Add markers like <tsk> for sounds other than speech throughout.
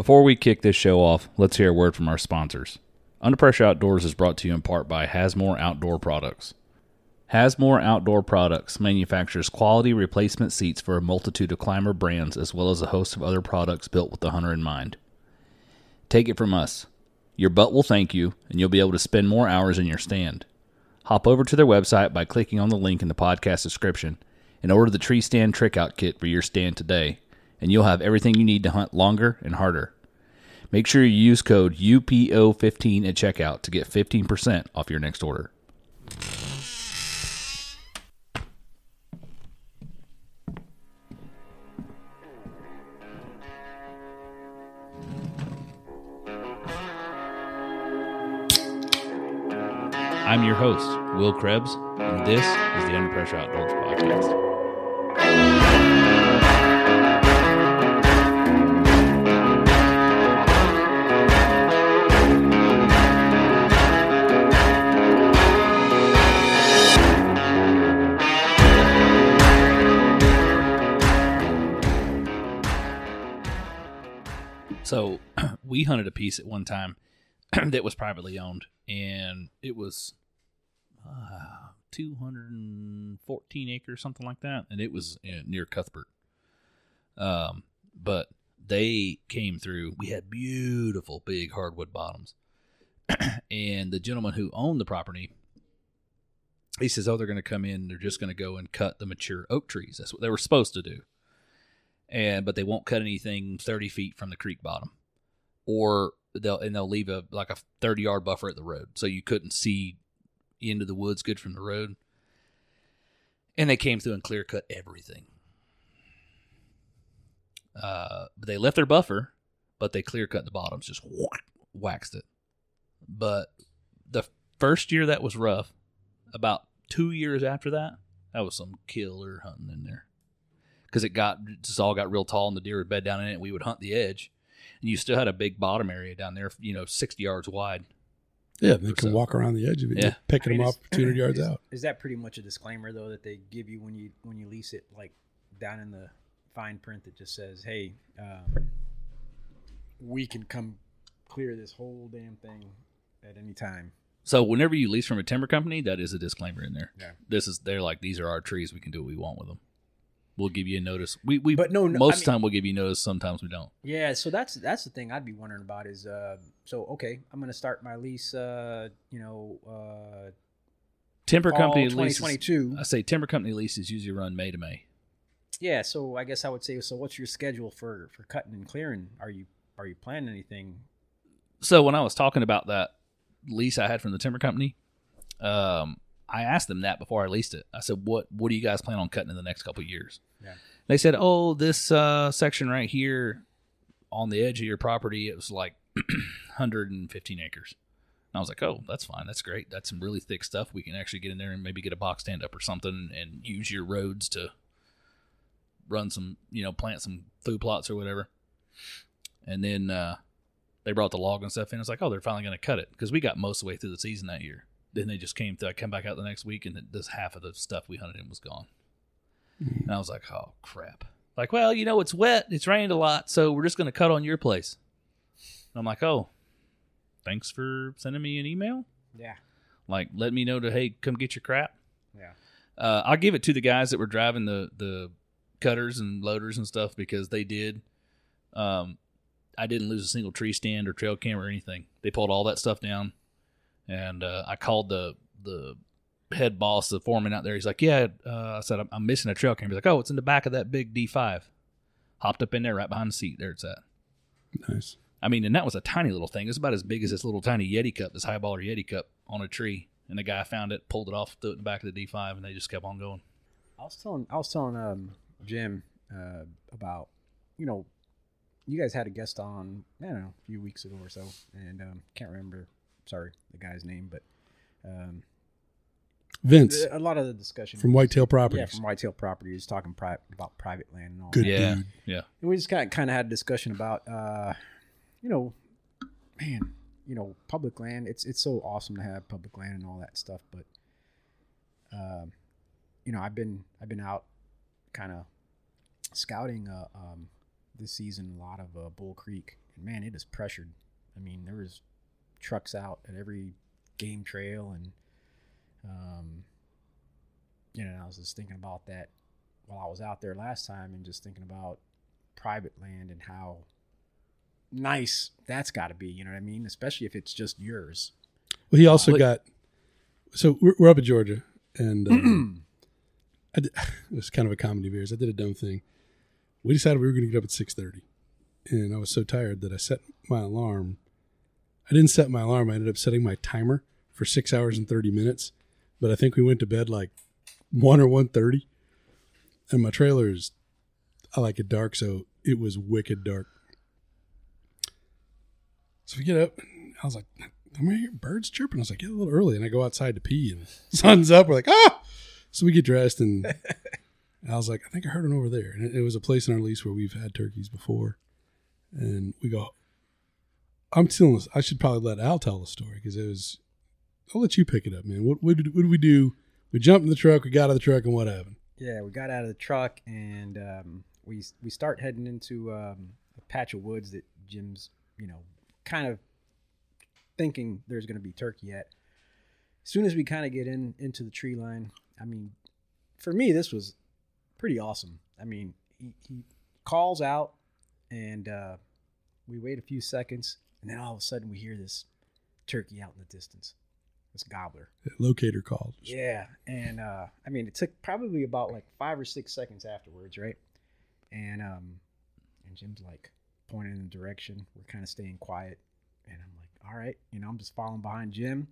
Before we kick this show off, let's hear a word from our sponsors. Under Pressure Outdoors is brought to you in part by Hasmore Outdoor Products. Hasmore Outdoor Products manufactures quality replacement seats for a multitude of climber brands as well as a host of other products built with the hunter in mind. Take it from us. Your butt will thank you, and you'll be able to spend more hours in your stand. Hop over to their website by clicking on the link in the podcast description and order the tree stand trick out kit for your stand today, and you'll have everything you need to hunt longer and harder. Make sure you use code UPO15 at checkout to get 15% off your next order. I'm your host, Will Krebs, and this is the Under Pressure Outdoors Podcast. So <clears throat> we hunted a piece at one time <clears throat> that was privately owned, and it was uh, 214 acres, something like that, and it was uh, near Cuthbert. Um, but they came through. We had beautiful big hardwood bottoms, <clears throat> and the gentleman who owned the property, he says, "Oh, they're going to come in. They're just going to go and cut the mature oak trees. That's what they were supposed to do." And but they won't cut anything 30 feet from the creek bottom, or they'll and they'll leave a like a 30 yard buffer at the road, so you couldn't see into the woods good from the road. And they came through and clear cut everything. Uh, they left their buffer, but they clear cut the bottoms, just whack, waxed it. But the first year that was rough. About two years after that, that was some killer hunting in there. Because it got just all got real tall and the deer would bed down in it. We would hunt the edge, and you still had a big bottom area down there, you know, sixty yards wide. Yeah, they can So- walk around the edge of it, Yeah. picking I mean, them is- off 200 yards is, out. Is that pretty much a disclaimer though that they give you when you when you lease it, like down in the fine print that just says, "Hey, um, we can come clear this whole damn thing at any time." So whenever you lease from a timber company, that is a disclaimer in there. Yeah. This is they're like these are our trees. We can do what we want with them. We'll give you a notice. We we But no, no, most I of the mean- time we'll give you notice. Sometimes we don't. Yeah, so that's that's the thing I'd be wondering about is uh, so okay, I'm gonna start my lease, uh, you know, uh, Timber company leases. 2022. I say timber company leases usually run May to May. Yeah, so I guess I would say, so what's your schedule for for cutting and clearing? Are you are you planning anything? So when I was talking about that lease I had from the timber company, um, I asked them that before I leased it. I said, "What what do you guys plan on cutting in the next couple of years?" Yeah. They said, "Oh, this uh, section right here on the edge of your property, it was like <clears throat> 115 acres." And I was like, "Oh, that's fine. That's great. That's some really thick stuff. We can actually get in there and maybe get a box stand up or something, and use your roads to run some, you know, plant some food plots or whatever." And then uh, they brought the log and stuff in. It's like, oh, they're finally going to cut it because we got most of the way through the season that year. Then they just came through. I come back out the next week, and this half of the stuff we hunted in was gone. And I was like, oh crap! Like, well, you know, it's wet. It's rained a lot, so we're just going to cut on your place. And I'm like, oh, thanks for sending me an email. Yeah, Like, let me know to hey, come get your crap. yeah. Uh, I'll give it to the guys that were driving the the cutters and loaders and stuff because they did. Um, I didn't lose a single tree stand or trail cam or anything. They pulled all that stuff down, and uh, I called the the head boss, the foreman out there. He's like, "Yeah," uh, I said, I'm, "I'm missing a trail cam." He's like, "Oh, it's in the back of that big D5." Hopped up in there, right behind the seat. There it's at. Nice. I mean, and that was a tiny little thing. It's about as big as this little tiny Yeti cup, this highballer Yeti cup on a tree. And the guy found it, pulled it off, threw it in the back of the D5, and they just kept on going. I was telling I was telling um Jim uh, about you know you guys had a guest on I don't know a few weeks ago or so and um, can't remember sorry the guy's name but um, Vince a lot of the discussion from Whitetail Properties. yeah from Whitetail Properties talking pri- about private land and all Good that. Yeah, dude. yeah. And we just kind of, kind of had a discussion about, uh, you know, man, you know, public land. It's it's so awesome to have public land and all that stuff, but, um, you know, I've been I've been out, kind of scouting uh, um, this season a lot of uh, Bull Creek And man, it is pressured. I mean, there was trucks out at every game trail, and um, you know, I was just thinking about that while I was out there last time, and just thinking about private land and how nice that's got to be. You know what I mean? Especially if it's just yours. Well, he also But- got. So we're, we're up in Georgia, and um, <clears throat> I did, <laughs> it was kind of a comedy of errors. I did a dumb thing. We decided we were going to get up at six thirty, and I was so tired that I set my alarm. I didn't set my alarm. I ended up setting my timer for six hours and thirty minutes, but I think we went to bed like one or one thirty, and my trailer is. I like it dark, so it was wicked dark. So we get up. I was like, I'm going to hear birds chirping. I was like, get a little early. And I go outside to pee and <laughs> sun's up. We're like, ah. So we get dressed and <laughs> I was like, I think I heard one over there. And it, it was a place in our lease where we've had turkeys before. And we go, I'm telling this. I should probably let Al tell the story because it was, I'll let you pick it up, man. What, what, did, what did we do? We jumped in the truck, we got out of the truck, and what happened? Yeah, we got out of the truck and um, we we start heading into um, a patch of woods that Jim's, you know, kind of thinking there's going to be turkey at. As soon as we kind of get in into the tree line, I mean, for me this was pretty awesome. I mean, he, he calls out and uh, we wait a few seconds and then all of a sudden we hear this turkey out in the distance. This gobbler. Locator called. Yeah, and uh, I mean, it took probably about like five or six seconds afterwards, right? And um, and Jim's like pointing in the direction. We're kind of staying quiet, and I'm like, all right, you know, I'm just following behind Jim.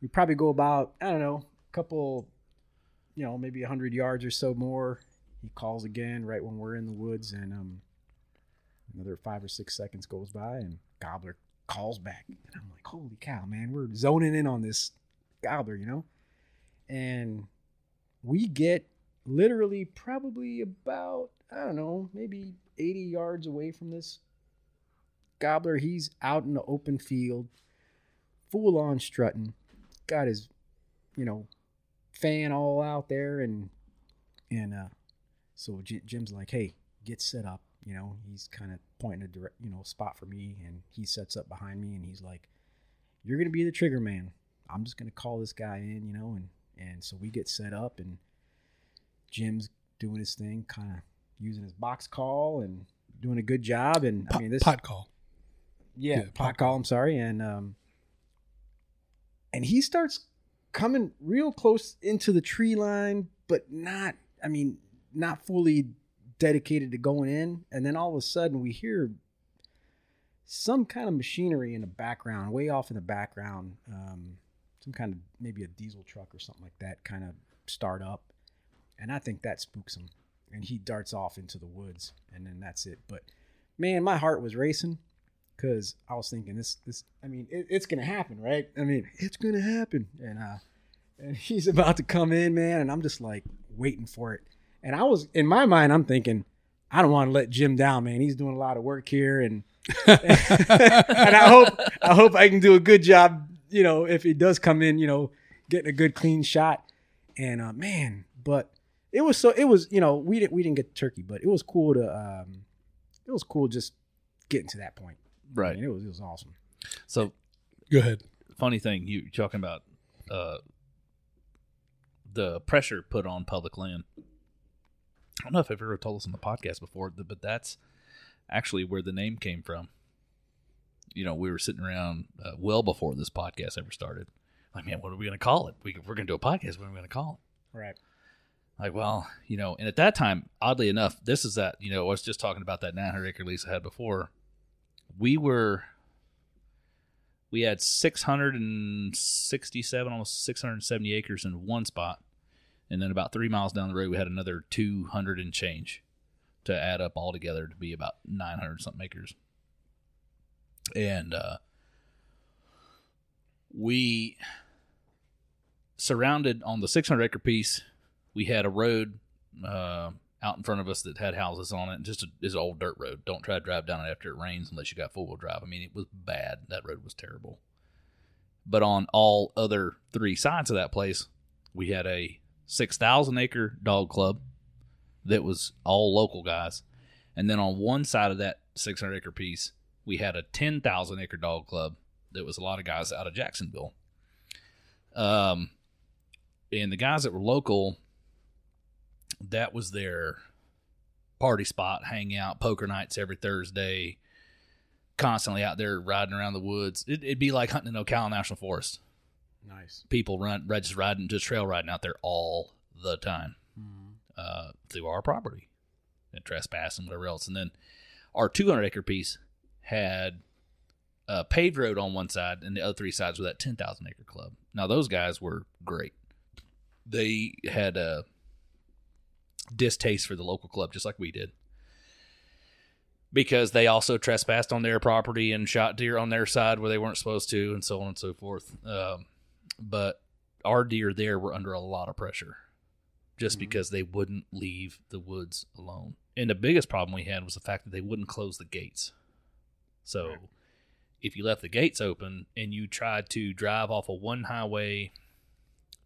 We probably go about I don't know, a couple, you know, maybe a hundred yards or so more. He calls again right when we're in the woods, and um, another five or six seconds goes by, and Gobbler calls back, and I'm like, holy cow, man, we're zoning in on this gobbler, you know? And we get literally probably about, I don't know, maybe 80 yards away from this gobbler. He's out in the open field, full on strutting, got his, you know, fan all out there. And, and, uh, so Jim's like, hey, get set up. You know, he's kind of pointing a direct, you know, spot for me, and he sets up behind me, and he's like, "You're gonna be the trigger man. I'm just gonna call this guy in, you know." And and so we get set up, and Jim's doing his thing, kind of using his box call and doing a good job. And I Pot, mean, this pot call. yeah, Yeah, pot pot call. I'm sorry, and um, and he starts coming real close into the tree line, but not. I mean, not fully dedicated to going in. And then all of a sudden, we hear some kind of machinery in the background, way off in the background. Um, some kind of maybe a diesel truck or something like that, kind of start up, and I think that spooks him, and he darts off into the woods, and then that's it. But man, my heart was racing because I was thinking this this I mean it, it's gonna happen right I mean it's gonna happen and uh and <laughs> he's about to come in man and I'm just like waiting for it and I was in my mind I'm thinking I don't want to let Jim down man he's doing a lot of work here and <laughs> and I hope I hope I can do a good job you know if he does come in you know getting a good clean shot and uh man but it was so it was you know we didn't we didn't get the turkey but it was cool to um it was cool just getting to that point I Right. mean, it was it was awesome. So Go ahead. funny thing you talking about uh the pressure put on public land. I don't know if I've ever told this on the podcast before, but that's actually where the name came from. You know, we were sitting around uh, well before this podcast ever started. Like, man, what are we going to call it? We, we're going to do a podcast. What are we going to call it? Right. Like, well, you know, and at that time, oddly enough, this is that, you know, I was just talking about that 900 acre lease I had before. We were, we had 667, almost 670 acres in one spot. And then about three miles down the road, we had another 200 and change to add up all together to be about 900 something acres. And, uh, we surrounded on the 600 acre piece we had a road uh, out in front of us that had houses on it. Just a, is an old dirt road. Don't try to drive down it after it rains unless you got four wheel drive. I mean, it was bad. That road was terrible. But on all other three sides of that place, we had a six thousand acre dog club that was all local guys, and then on one side of that six hundred acre piece we had a 10,000 acre dog club that was a lot of guys out of Jacksonville. Um, and the guys that were local, that was their party spot, hang out, poker nights every Thursday, constantly out there riding around the woods. It, it'd be like hunting in Ocala National Forest. Nice. People run, just riding, just trail riding out there all the time uh, through our property and trespass and whatever else. And then our 200 acre piece had a paved road on one side, and the other three sides were that 10,000 acre club. Now, those guys were great. They had a distaste for the local club, just like we did. Because they also trespassed on their property and shot deer on their side where they weren't supposed to, and so on and so forth. Um, but our deer there were under a lot of pressure just Mhm. because they wouldn't leave the woods alone. And the biggest problem we had was the fact that they wouldn't close the gates. So Right. if you left the gates open and you tried to drive off of one highway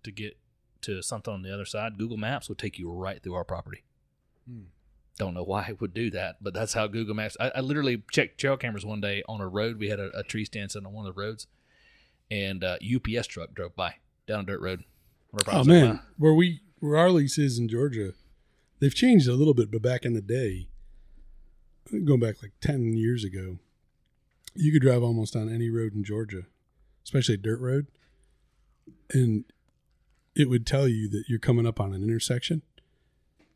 to get to something on the other side, Google Maps would take you right through our property. Hmm. Don't know why it would do that, but that's how Google Maps. I, I literally checked trail cameras one day on a road. We had a, a tree stand sitting on one of the roads, and uh, UPS truck drove by down a dirt road. Oh man, where we where our lease is in Georgia, they've changed a little bit, but back in the day, going back like ten years ago, you could drive almost on any road in Georgia, especially a dirt road, and it would tell you that you're coming up on an intersection,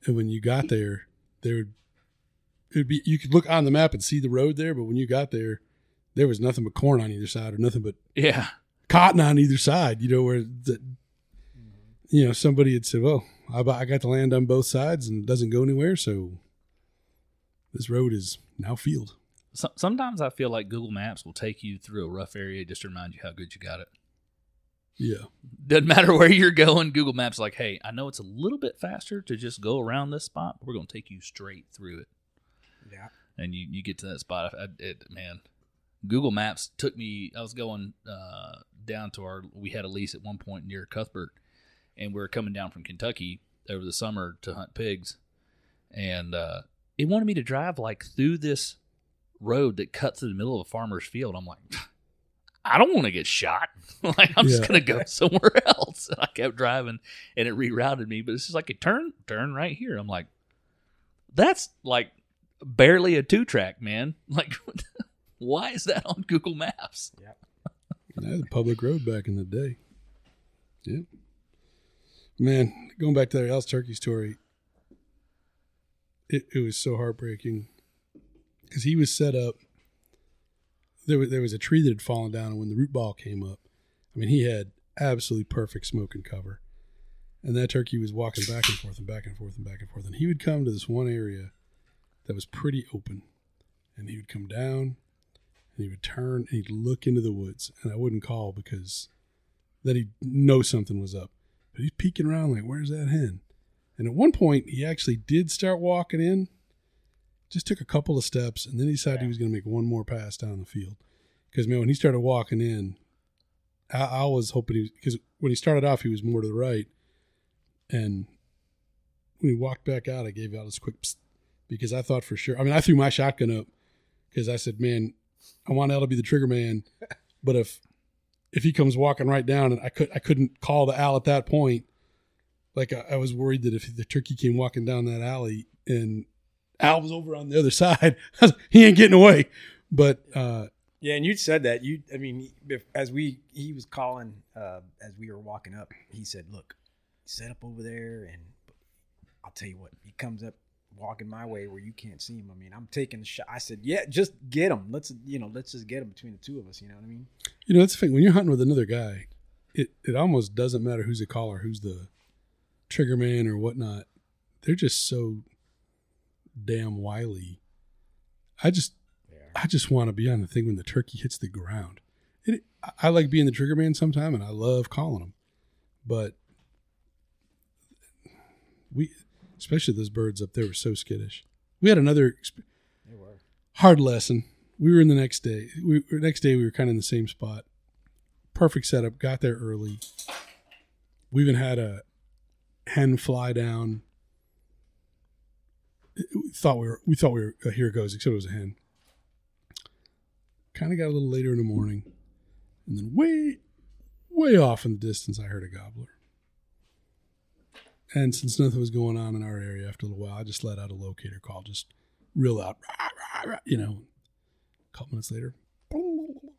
and when you got there, there would it'd be you could look on the map and see the road there, but when you got there, there was nothing but corn on either side or nothing but yeah, cotton on either side, you know, where the, you know, somebody had said, well, I, I got the land on both sides and it doesn't go anywhere. So this road is now field. So, sometimes I feel like Google Maps will take you through a rough area just to remind you how good you got it. Yeah. Doesn't matter <laughs> where you're going. Google Maps like, hey, I know it's a little bit faster to just go around this spot. But we're going to take you straight through it, Yeah. and you you get to that spot. I, it, man, Google Maps took me. I was going uh, down to our. We had a lease at one point near Cuthbert, and we were coming down from Kentucky over the summer to hunt pigs, and uh, it wanted me to drive like through this road that cuts through the middle of a farmer's field. I'm like, I don't want to get shot. <laughs> like I'm just gonna go <laughs> somewhere else. And I kept driving, and it rerouted me. But it's just like a turn, turn right here. I'm like, that's like barely a two track, man. <laughs> Like, why is that on Google Maps? Yeah. <laughs> That was a public road back in the day. Yep. Man, going back to that Al's turkey story, it, it was so heartbreaking because he was set up. There was, there was a tree that had fallen down, and when the root ball came up, I mean, he had absolutely perfect smoke and cover. And that turkey was walking back and forth and back and forth and back and forth. And he would come to this one area that was pretty open. And he would come down and he would turn and he'd look into the woods. And I wouldn't call because then he'd know something was up. But he's peeking around like, where's that hen? And at one point, he actually did start walking in, just took a couple of steps, and then he decided he was going to make one more pass down the field. Because, man, when he started walking in, I, I was hoping he, because when he started off, he was more to the right. And when he walked back out, I gave out this quick because I thought for sure. I mean, I threw my shotgun up because I said, man, I want Al to be the trigger man. <laughs> But if if he comes walking right down and I could I couldn't call the Al at that point, like I, I was worried that if the turkey came walking down that alley and Al was over on the other <laughs> side, <laughs> he ain't getting away. But uh, Yeah, and you said that you. I mean, if, as we he was calling uh, as we were walking up, he said, "Look, set up over there, and I'll tell you what." He comes up walking my way where you can't see him. I mean, I'm taking the shot. I said, "Yeah, just get him. Let's you know, let's just get him between the two of us." You know what I mean? you know, that's the thing. When you're hunting with another guy, it it almost doesn't matter who's the caller, who's the trigger man or whatnot. They're just so damn wily. I just I just want to be on the thing when the turkey hits the ground. It, I- I like being the trigger man sometime, and I love calling them. But we, especially those birds up there, were so skittish. We had another exp- They were. hard lesson. We were in the next day. We next day we were kind of in the same spot. Perfect setup. Got there early. We even had a hen fly down. We thought we were. We thought we were. Uh, here it goes. Except it was a hen. kind of got a little later in the morning, and then way, way off in the distance, I heard a gobbler. And since nothing was going on in our area after a little while, I just let out a locator call, just real rah, you know. A couple minutes later, I was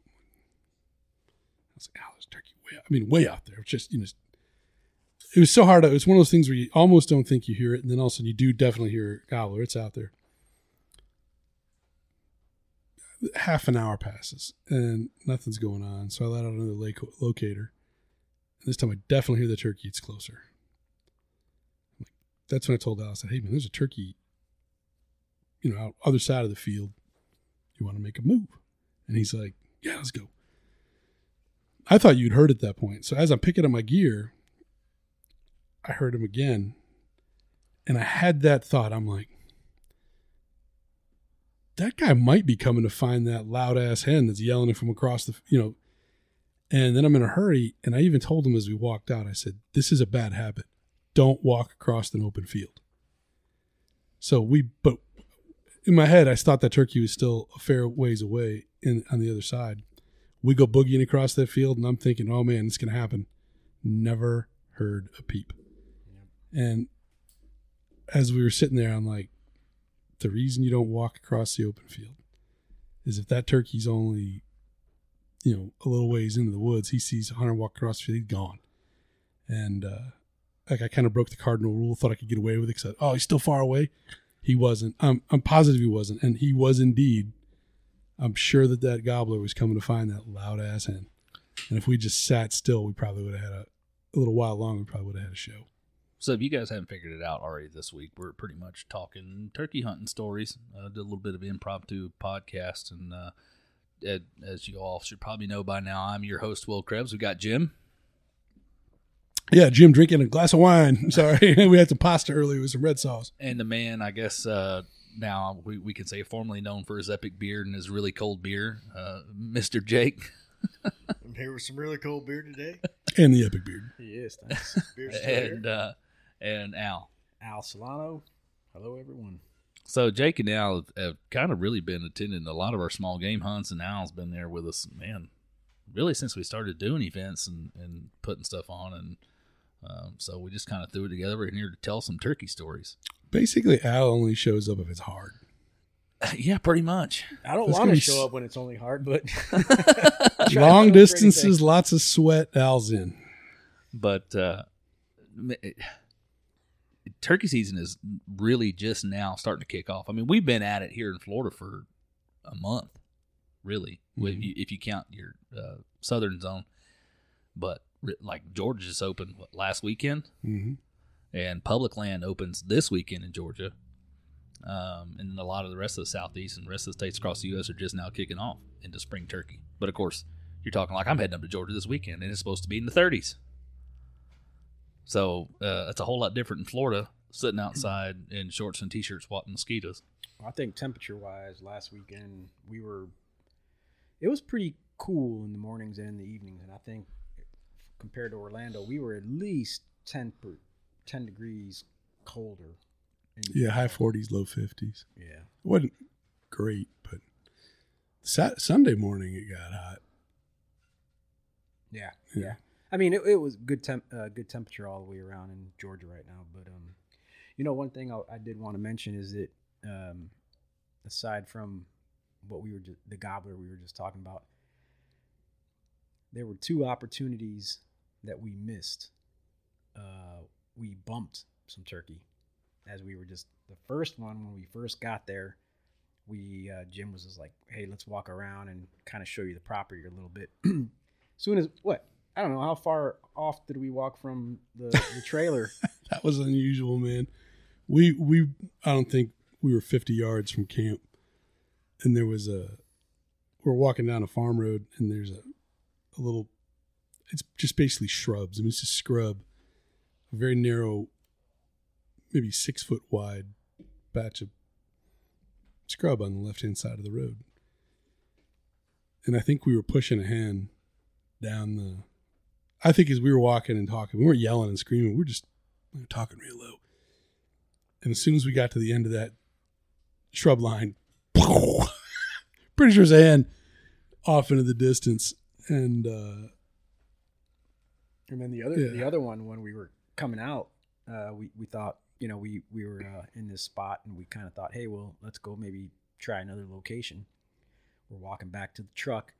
like, "Oh, there's turkey way!" Out. I mean, way out there. It was just you know, it was so hard. It was one of those things where you almost don't think you hear it, and then all of a sudden you do definitely hear a gobbler. It's out there. Half an hour passes and nothing's going on, so I let out another locator. And this time I definitely hear the turkey. It's closer. That's when I told Al, I said, "Hey man, there's a turkey, you know, out other side of the field. You want to make a move?" And he's like, "Yeah, let's go." I thought you'd heard at that point. So as I'm picking up my gear, I heard him again. And I had that thought. I'm like, that guy might be coming to find that loud ass hen that's yelling from across the, you know. And then I'm in a hurry. And I even told him as we walked out, I said, this is a bad habit. Don't walk across an open field. So we, but in my head, I thought that turkey was still a fair ways away in on the other side. We go boogieing across that field, and I'm thinking, oh man, it's going to happen. Never heard a peep. And as we were sitting there, I'm like, the reason you don't walk across the open field is if that turkey's only, you know, a little ways into the woods, he sees a hunter walk across the field, he's gone. And uh, like I kind of broke the cardinal rule, thought I could get away with it. I, oh, he's still far away. He wasn't. I'm I'm positive he wasn't, and he was indeed. I'm sure that that gobbler was coming to find that loud ass hen. And if we just sat still, we probably would have had a, a little while longer. We probably would have had a show. So if you guys haven't figured it out already this week, we're pretty much talking turkey hunting stories. Uh, did a little bit of impromptu podcast, and uh, as you all should probably know by now, I'm your host Will Krebs. We got Jim. Yeah, Jim drinking a glass of wine. <laughs> Sorry, <laughs> we had some pasta earlier with some red sauce. And the man, I guess uh, now we, we can say formerly known for his epic beard and his really cold beer, uh, Mr. Jake. <laughs> I'm here with some really cold beer today. And the epic beard. Yes. Thanks. Beer's still here. and uh, and Al. Al Solano. Hello, everyone. So Jake and Al have, have kind of really been attending a lot of our small game hunts, and Al's been there with us, man, really since we started doing events and, and putting stuff on, and um, so we just kind of threw it together. We're here to tell some turkey stories. Basically, Al only shows up if it's hard. <laughs> yeah, pretty much. I don't It's want gonna be show s- up when it's only hard, but <laughs> <laughs> Long distances, lots of sweat. Al's in. But uh, it- turkey season is really just now starting to kick off. I mean, we've been at it here in Florida for a month, really, if, Mhm. you, if you count your uh, southern zone. But ri- like Georgia just opened what, last weekend, hmm and public land opens this weekend in Georgia. Um, and a lot of the rest of the southeast and rest of the states across the U.S. are just now kicking off into spring turkey. But of course, you're talking like I'm heading up to Georgia this weekend, and it's supposed to be in the 30s. So uh, it's a whole lot different in Florida, sitting outside in shorts and t-shirts swatting mosquitoes. I think temperature wise, last weekend we were. It was pretty cool in the mornings and the evenings, and I think compared to Orlando, we were at least 10, per, 10 degrees colder. in- Yeah, high 40s, low 50s. Yeah. It wasn't great, but Sat- Sunday morning it got hot. Yeah, Yeah. yeah. I mean, it, it was good temp, uh, good temperature all the way around in Georgia right now. But um, you know, one thing I, I did want to mention is that um, aside from what we were just, the gobbler we were just talking about, there were two opportunities that we missed. Uh, we bumped some turkey as we were just the first one when we first got there. We uh, Jim was just like, "Hey, let's walk around and kind of show you the property a little bit." <clears throat> soon as what I don't know how far off did we walk from the, the trailer. <laughs> That was unusual, man. We we I don't think we were 50 yards from camp, and there was a we're walking down a farm road, and there's a a little. It's just basically shrubs. I mean, it's just scrub, a very narrow, maybe six foot wide batch of scrub on the left hand side of the road. And I think we were pushing a hand down the. I think as we were walking and talking, we weren't yelling and screaming. We were just we were talking real low. And as soon as we got to the end of that shrub line, <laughs> pretty sure it's a hen. off into the distance, and uh, And then the other Yeah. the other one when we were coming out, uh, we we thought you know we we were uh, in this spot and we kind of thought, hey, well, let's go maybe try another location. We're walking back to the truck,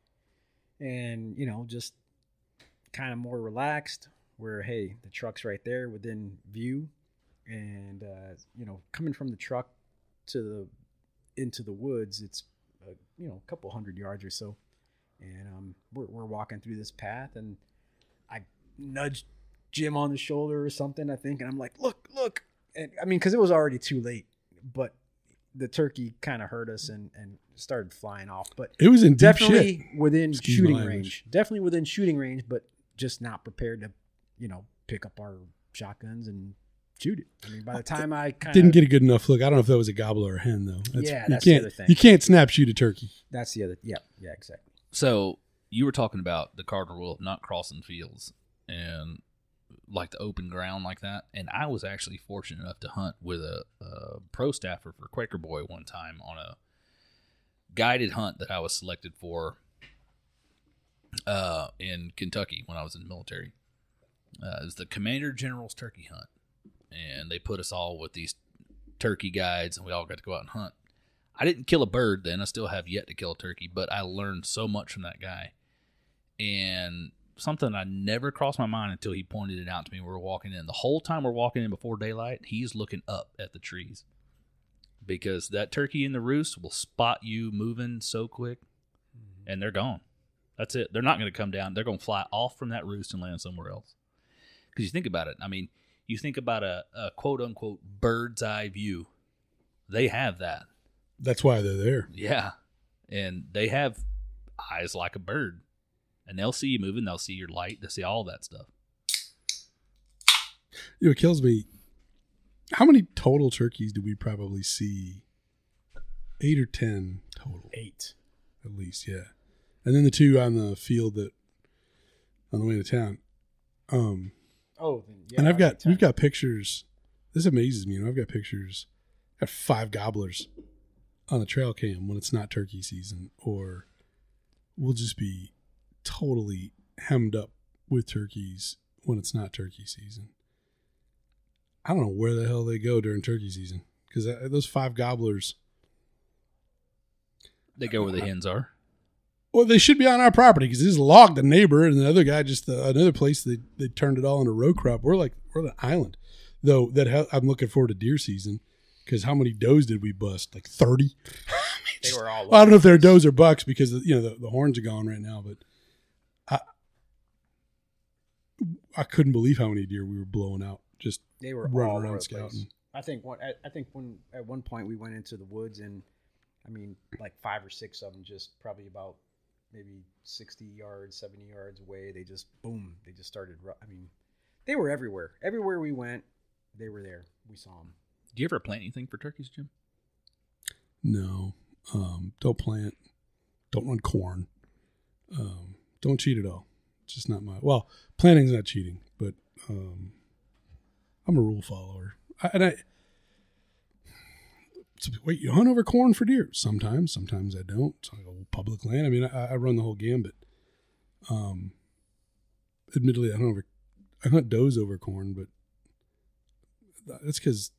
and you know just kind of more relaxed. Where hey, the truck's right there within view, and uh, you know coming from the truck to the into the woods, it's uh, you know a couple hundred yards or so, and um, we're we're walking through this path and. I nudged Jim on the shoulder or something, I think, and I'm like, "Look, look!" And I mean, because it was already too late, but the turkey kind of hurt us and and started flying off. But it was in deep definitely shit. within Excuse shooting range. Definitely within shooting range, but just not prepared to, you know, pick up our shotguns and shoot it. I mean, by the time I kind Didn't get a good enough look. I don't know if that was a gobbler or a hen though. Yeah, you that's the can't, other thing. You can't snap shoot a turkey. that's the other. Yeah, yeah, exactly. So you were talking about the cardinal rule of not crossing fields and like the open ground like that. And I was actually fortunate enough to hunt with a, a pro staffer for Quaker Boy one time on a guided hunt that I was selected for uh, in Kentucky when I was in the military. Uh, it was the Commander General's turkey hunt, and they put us all with these turkey guides, and we all got to go out and hunt. I didn't kill a bird then. I still have yet to kill a turkey, but I learned so much from that guy. And something I never crossed my mind until he pointed it out to me. We were walking in. The whole time we're walking in before daylight, he's looking up at the trees. Because that turkey in the roost will spot you moving so quick mm-hmm. and they're gone. That's it. They're not going to come down. They're going to fly off from that roost and land somewhere else. Because you think about it. I mean, you think about a, a quote unquote bird's eye view. They have that. That's why they're there. Yeah. And they have eyes like a bird. And they'll see you moving, they'll see your light, they'll see all that stuff. You know, it kills me. How many total turkeys do we probably see? Eight or ten total, Eight. at least, yeah. And then the two on the field that on the way to town. Um, Oh, then, yeah, and I've got we've got pictures. This amazes me. You know, I've got pictures. I have five gobblers on a trail cam when it's not turkey season, or we'll just be totally hemmed up with turkeys when it's not turkey season. I don't know where the hell they go during turkey season because those five gobblers. They go where the hens are. Well, they should be on our property because this logged the neighbor and the other guy just uh, another place they they turned it all into row crop. We're like we're the island, though. That ha- I'm looking forward to deer season because how many does did we bust? Like thirty. They were all. Well, <laughs> I don't know if they're does or bucks because you know the, the horns are gone right now, but I I couldn't believe how many deer we were blowing out just. They were running all around the place. scouting. I think one. I, I think when at one point we went into the woods and, I mean, like five or six of them just probably about maybe sixty yards, seventy yards away. They just boom. They just started. ru- I mean, they were everywhere. Everywhere we went, they were there. We saw them. Do you ever plant anything for turkeys, Jim? No, um, don't plant, don't run corn, um, don't cheat at all. Just not my well. Planting's not cheating, but um, I'm a rule follower, I, and I. Wait, you hunt over corn for deer? Sometimes, sometimes I don't. It's a public land. I mean, I, I run the whole gambit. Um, admittedly, I hunt over, I hunt does over corn, but that's because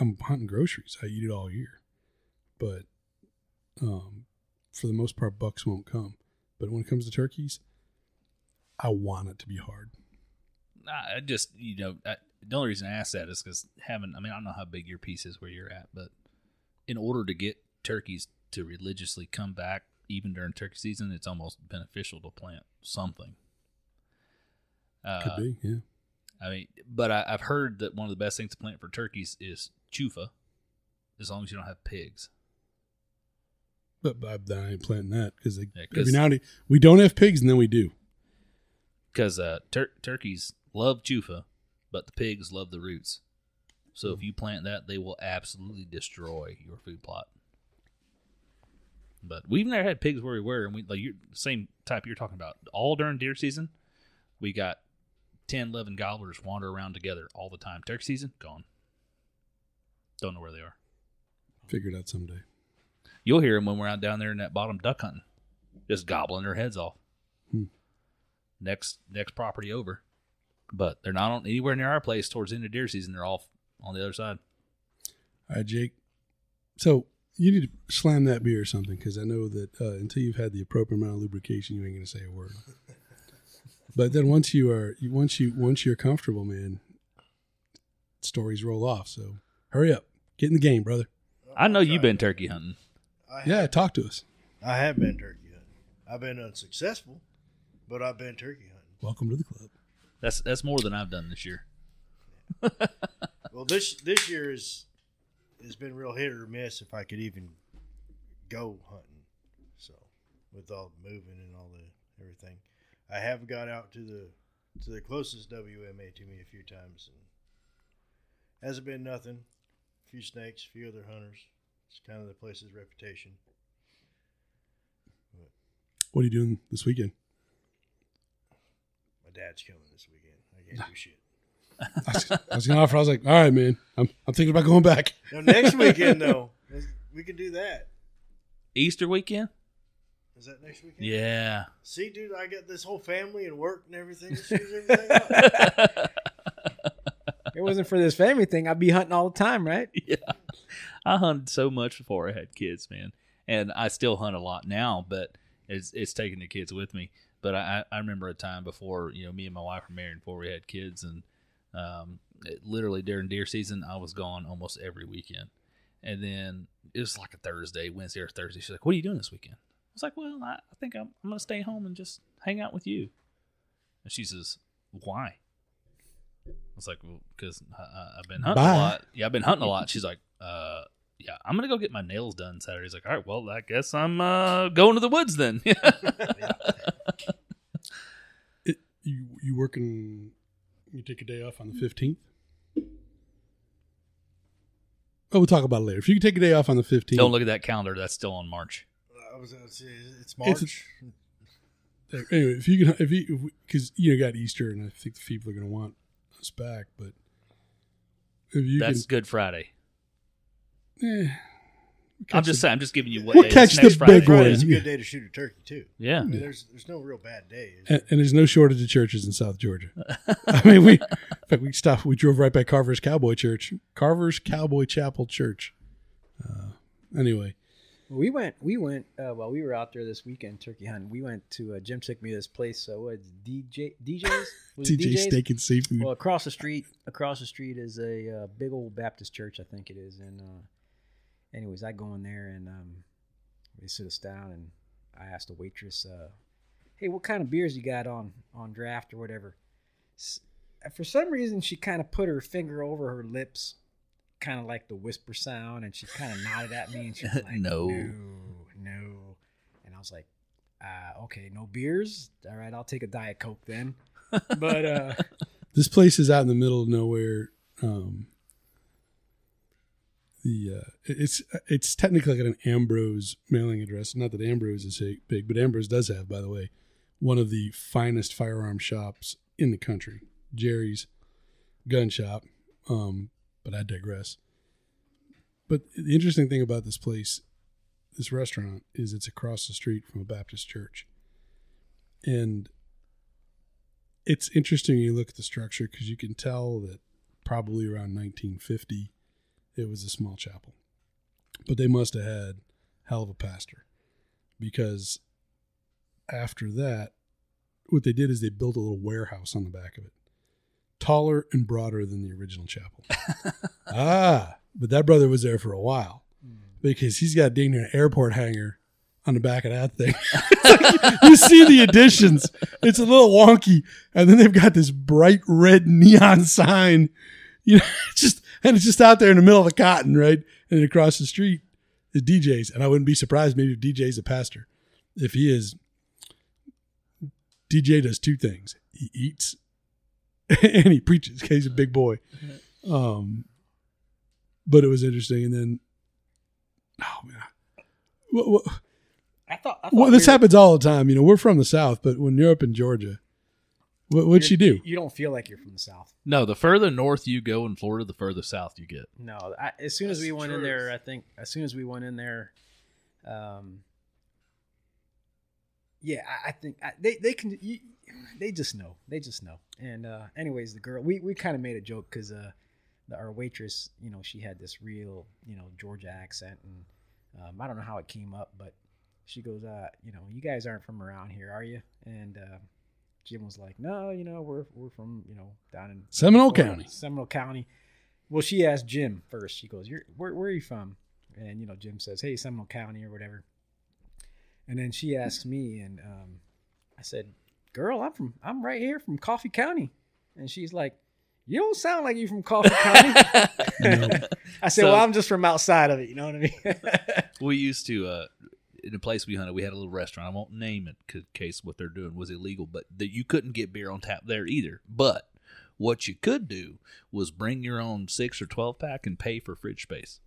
I'm hunting groceries. I eat it all year but um, for the most part, bucks won't come. But when it comes to turkeys, I want it to be hard. I just you know I, the only reason I ask that is because having I mean I don't know how big your piece is where you're at, but in order to get turkeys to religiously come back even during turkey season, it's almost beneficial to plant something. Uh, Could be, yeah. I mean, but I, I've heard that one of the best things to plant for turkeys is chufa, as long as you don't have pigs. But, but I ain't planting that because Yeah, every now and then we don't have pigs, and then we do. Because uh, tur- turkeys love chufa, but the pigs love the roots. So if you plant that, they will absolutely destroy your food plot. But we've never had pigs where we were, and we like you same type you're talking about. All during deer season, we got 10, 11 gobblers wander around together all the time. Turkey season, gone. Don't know where they are. Figure it out someday. You'll hear them when we're out down there in that bottom duck hunting. just gobbling their heads off. Hmm. Next next property over, but they're not on anywhere near our place towards the end of deer season. They're all on the other side. All right, Jake. So you need to slam that beer or something because I know that uh, until you've had the appropriate amount of lubrication, you ain't going to say a word. <laughs> but then once you are, you, once you once you're comfortable, man, stories roll off. So hurry up, get in the game, brother. I know you've been turkey hunting. I Yeah, talk to us. I have been turkey hunting. I've been unsuccessful, but I've been turkey hunting. Welcome to the club. That's that's more than I've done this year. <laughs> Well, this this year is has been real hit or miss if I could even go hunting. So with all the moving and all the everything, I have got out to the to the closest WMA to me a few times and hasn't been nothing. A few snakes, a few other hunters. It's kind of the place's reputation. What are you doing this weekend? My dad's coming this weekend. I can't do shit. I was, I was going to offer. I was like, all right, man. I'm, I'm thinking about going back. <laughs> Now next weekend though, we can do that. Easter weekend? Is that next weekend? Yeah. See, dude, I got this whole family and work and everything. It screws everything up. <laughs> It wasn't for this family thing, I'd be hunting all the time, right? <laughs> yeah. I hunted so much before I had kids, man. And I still hunt a lot now, but it's it's taking the kids with me. But I, I remember a time before, you know, me and my wife were married before we had kids and um, it, literally during deer season I was gone almost every weekend. And then it was like a Thursday, Wednesday or Thursday. She's like, What are you doing this weekend? I was like, Well, I, I think I'm I'm gonna stay home and just hang out with you. And she says, Why? I was like, well, because I've been hunting Bye. a lot. Yeah, I've been hunting a lot. <laughs> She's like, uh, yeah, I'm gonna go get my nails done Saturday. He's like, all right, well, I guess I'm uh, going to the woods then. <laughs> It, you you working? You take a day off on the fifteenth. Oh, we'll talk about it later. If you can take a day off on the fifteenth, Don't look at that calendar. That's still on March. I was gonna say it's March. <laughs> Anyway, if you can, if you because you know, got Easter, and I think the people are going to want us back, but if you That's Good Friday. Can, eh, I'm just the- saying. I'm just giving you what We'll day. catch It's next the Friday. big Friday's a one. good day to shoot a turkey too. Yeah. I mean, there's there's no real bad day. is and, there? and there's no shortage of churches in South Georgia. <laughs> I mean, we in fact we stopped. We drove right by Carver's Cowboy Church, Carver's Cowboy Chapel Church. Uh, anyway, We went. We went. Uh, while we were out there this weekend turkey hunting, we went to uh, Jim took me to this place. Uh, what it's DJ DJs? Was it <laughs> TJ DJs? Steak and Seafood. Well, across the street, across the street is a uh, big old Baptist church, I think it is. And uh, anyways, I go in there and um, they sit us down, and I asked the waitress, uh, "Hey, what kind of beers you got on on draft or whatever?" S- For some reason, she kind of put her finger over her lips, kind of like the whisper sound, and she kind of nodded at me, and she was <laughs> like, No. no, no," and I was like. Uh, okay, no beers. All right, I'll take a diet coke then. <laughs> But uh, this place is out in the middle of nowhere. Um, the uh, it's it's technically like an Ambrose mailing address. Not that Ambrose is big, but Ambrose does have, by the way, one of the finest firearm shops in the country, Jerry's Gun Shop. Um, but I digress. But the interesting thing about this place, this restaurant, is it's across the street from a Baptist church, and it's interesting you look at the structure because you can tell that probably around 1950 it was a small chapel. But they must have had hell of a pastor because after that what they did is they built a little warehouse on the back of it taller and broader than the original chapel. <laughs> Ah but that brother was there for a while because he's got dang near an airport hangar on the back of that thing. <laughs> You see the additions. It's a little wonky, and then they've got this bright red neon sign. You know, <laughs> just and it's just out there in the middle of the cotton, right? And across the street is DJ's, and I wouldn't be surprised maybe if DJ's a pastor. If he is, DJ does two things: he eats <laughs> and he preaches. 'cause He's a big boy. Um, but it was interesting, and then oh man. What, what, I thought, I thought well, this we were- happens all the time. You know, we're from the South, but when you're up in Georgia, what, what'd she do? You don't feel like you're from the South. No, the further north you go in Florida, the further south you get. No, I, as soon as That's we the went in there, I think as soon as we went in there, um, yeah, I, I think I, they they can. You, they just know. They just know. And uh, anyways, the girl we we kind of made a joke because uh, the, our waitress, you know, she had this real you know Georgia accent, and um, I don't know how it came up, but she goes, uh, you know, you guys aren't from around here, are you? And uh, Jim was like, no, you know, we're we're from you know down in Seminole Florida, County. Seminole County. Well, she asked Jim first. She goes, "You're where? Where are you from?" And you know, Jim says, "Hey, Seminole County or whatever." And then she asks me, and um, I said, "Girl, I'm from. I'm right here from Coffee County." And she's like, "You don't sound like you're from Coffee County." <laughs> I said, So- "Well, I'm just from outside of it. You know what I mean?" <laughs> We used to uh, in the place we hunted. We had a little restaurant. I won't name it in case what they're doing was illegal, but that you couldn't get beer on tap there either. But what you could do was bring your own six or twelve pack and pay for fridge space,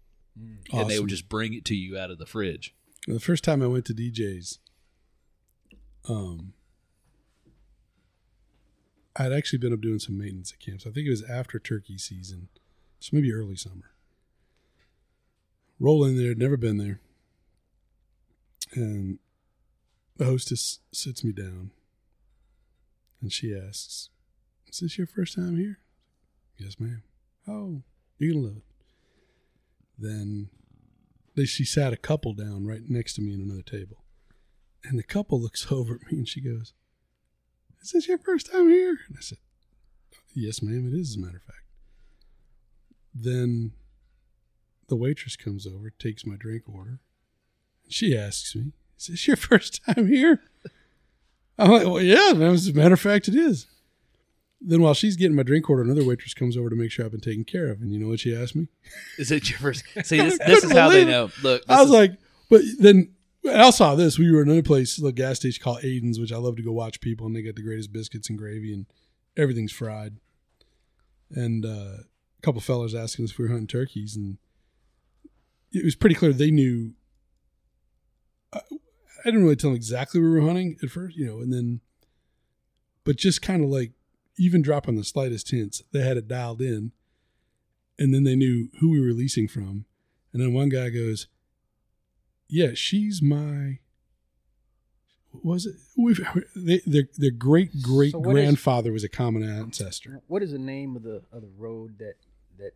and they would just bring it to you out of the fridge. The first time I went to DJ's, um, I'd actually been up doing some maintenance at camps. I think it was after turkey season, so maybe early summer. Roll in there, never been there, and the hostess sits me down, and she asks, "Is this your first time here?" Yes, ma'am. Oh, you're gonna love it. Then they, she sat a couple down right next to me in another table. And the couple looks <laughs> over at me and she goes, Is this your first time here? And I said, Yes, ma'am, it is, as a matter of fact. Then the waitress comes over, takes my drink order. She asks me, Is this your <laughs> first time here? I'm like, Well, yeah, as a matter of fact, it is. Then while she's getting my drink order, another waitress comes over to make sure I've been taken care of. And you know what she asked me? Is it your first? See, this, <laughs> this is how they know. Look, I was is- like, but then I saw this. We were in another place, a little gas station called Aiden's, which I love to go watch people, and they got the greatest biscuits and gravy, and everything's fried. And uh, a couple fellas asking us if we were hunting turkeys, and it was pretty clear they knew. I, I didn't really tell them exactly we were hunting at first, you know, and then, but just kind of like even dropping the slightest hints, they had it dialed in, and then they knew who we were leasing from. And then one guy goes, "Yeah, she's my." what Was it? We've, they, their their great great So what is- grandfather was a common ancestor. what is the name of the of the road that that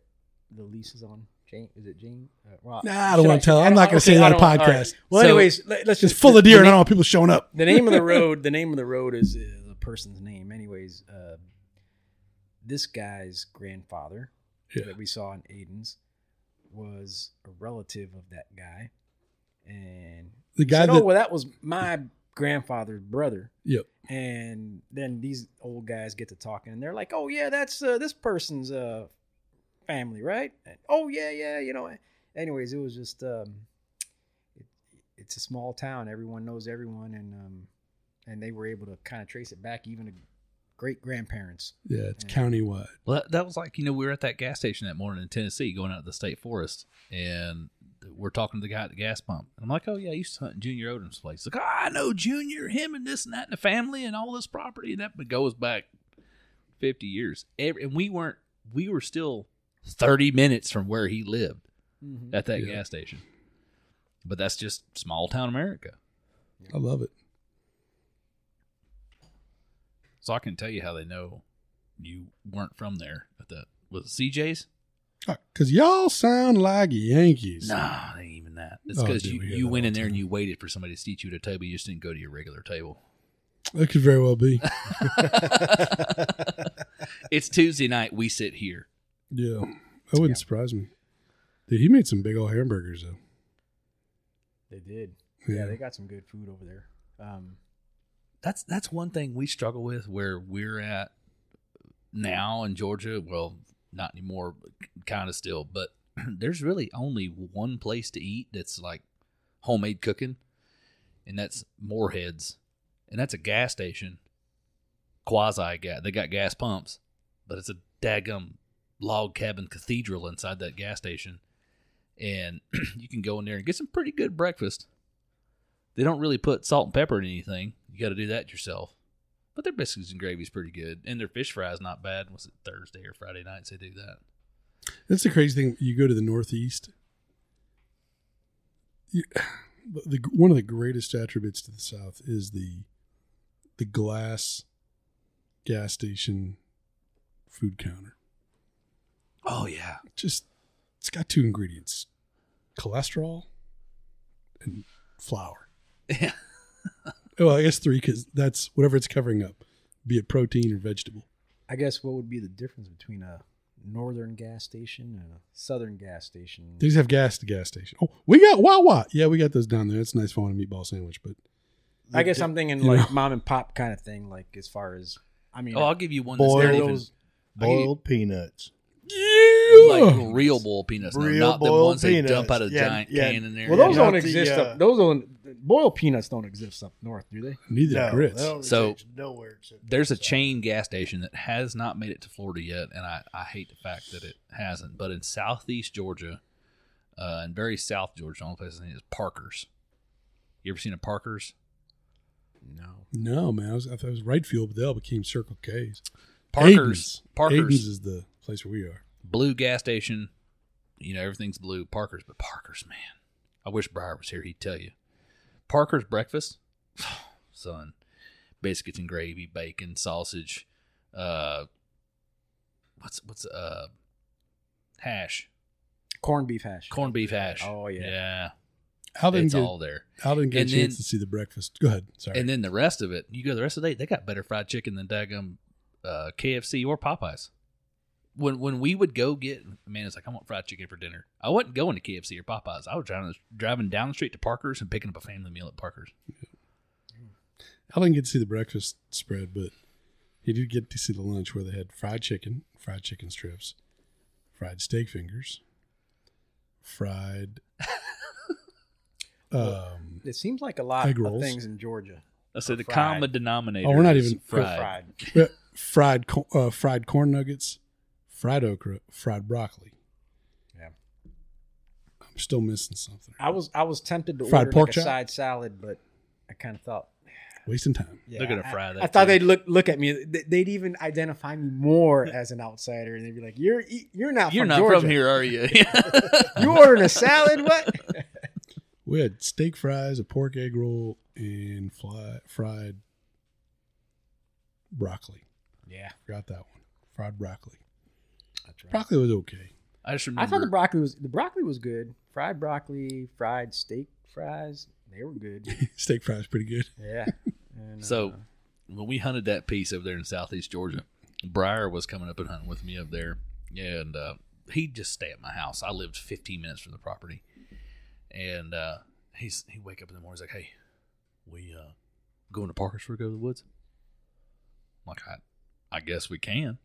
the lease is on? Jane, is it Jane? Uh, well, Nah, I don't want to tell. I'm not going to say that on all right. podcast. Well, So- anyways, let, us It's just full of the deer, and I don't want people showing up. the name of the <laughs> road the name of the road is, is a person's name anyways uh, this guy's grandfather Yeah. that we saw in aiden's was a relative of that guy and The he guy said, that oh well that was my grandfather's brother Yep. and then these old guys get to talking and they're like oh yeah that's uh, this person's uh, family right and, oh yeah yeah you know anyways it was just um, it, it's a small town everyone knows everyone and um, and they were able to kind of trace it back even to great grandparents yeah, it's Yeah. countywide. Well, that, that was like you know we were at that gas station that morning in Tennessee, going out to the state forest, and we're talking to the guy at the gas pump. And I'm like, "Oh yeah, I used to hunt in Junior Odom's place." Like, "Oh, I know Junior, him and this and that, and the family, and all this property, and that but goes back 50 years." Every, and we weren't, we were still 30 minutes from where he lived mm-hmm. at that Yeah. gas station. But that's just small town America. I love it. So I can tell you how they know you weren't from there. At that was it CJ's. Because uh, y'all sound like Yankees. Nah, it ain't even that. It's Oh, because dude, you, we you that went in the there and you waited for somebody to seat you at a table. You just didn't go to your regular table. That could very well be. <laughs> it's Tuesday night. We sit here. Yeah. That wouldn't surprise me. Dude, he made some big old hamburgers, though. they did yeah. Yeah. they got some good food over there um, That's that's one thing we struggle with where we're at now in Georgia. Well, not anymore, kind of still, but <clears throat> there's really only one place to eat that's like homemade cooking, and that's Moorheads, and that's a gas station. Quasi gas. They got gas pumps, but it's a daggum log cabin cathedral inside that gas station, and <clears throat> you can go in there and get some pretty good breakfast. They don't really put salt and pepper in anything. You got to do that yourself. But their biscuits and gravy's pretty good, and their fish fries not bad. Was it Thursday or Friday nights they do that? That's the crazy thing. You go to the Northeast. You, <sighs> the one of the greatest attributes to the South is the the glass gas station food counter. Oh yeah. Just it's got two ingredients: cholesterol and flour. Yeah. <laughs> Well, I guess three because that's whatever it's covering up, be it protein or vegetable. I guess what would be the difference between a northern gas station and a southern gas station? They just have gas at the gas station. Oh, we got Wawa. Yeah, we got those down there. It's nice if I want a meatball sandwich, but I guess I'm thinking You like know. mom and pop kind of thing. Like as far as I mean, Oh, I'll give you one that's boiled not even those- boiled peanuts. Yeah, like real boiled peanuts, no, Real not the boiled ones they dump out of a Yeah, giant yeah. can in there. well, those Not don't the, exist. uh, up, those don't boiled peanuts don't exist up north, do they? neither No, grits. they So, nowhere. There's a chain gas station that has not made it to Florida yet, and I, I hate the fact that it hasn't. But in southeast Georgia, uh, and very south Georgia, the only place I think is Parker's. You ever seen a Parker's? No. No, man, I, was, I thought it was right field, but they all became Circle K's. Parker's. Aiden's. Parker's. Aiden's is the place where we are. blue gas station. You know, everything's blue. Parker's, but Parker's, man. I wish Briar was here. He'd tell you. Parker's breakfast, <sighs> son, biscuits and gravy, bacon, sausage, uh, what's what's uh, hash, Corned beef hash. corned beef hash. Oh, yeah. yeah, Al didn't it's get, all there. Al didn't get and a chance then- to see the breakfast. Go ahead. Sorry. And then the rest of it, you go the rest of the day, they got better fried chicken than daggum uh, KFC or Popeyes. When when we would go get, man, it's like I want fried chicken for dinner. I wasn't going to KFC or Popeyes. I was driving driving down the street to Parker's and picking up a family meal at Parker's. Al didn't get to see the breakfast spread, but he did get to see the lunch where they had fried chicken, fried chicken strips, fried steak fingers, fried. um, It seems like a lot Egg of things in Georgia. I said the fried. common denominator. Oh, we're not even- fried. Fried. fried uh, fried corn nuggets, fried okra, fried broccoli. Yeah. I'm still missing something. I was I was tempted to Fried order pork like a side salad, but I kind of thought <sighs> Wasting time. yeah, They're gonna I- fry that I thought too. they'd look look at me. They- They'd even identify me more <laughs> as an outsider, and they'd be like, "You're you're not You're from not Georgia. from here, are you? <laughs> <laughs> You ordering a salad? What? We had steak fries, a pork egg roll, and fly, fried broccoli. yeah, Forgot that one. Fried broccoli. That's right. Broccoli was okay. I just remember. I thought the broccoli was the broccoli was good. Fried broccoli, fried steak fries, they were good. <laughs> steak fries pretty good. Yeah. <laughs> And, So uh, when we hunted that piece over there in southeast Georgia, Briar was coming up and hunting with me up there, and uh, he'd just stay at my house. I lived 15 minutes from the property, and uh, he's he wake up in the morning. He's like, "Hey, we uh, going to Parker's for go to the woods?" I'm like, I, I guess we can.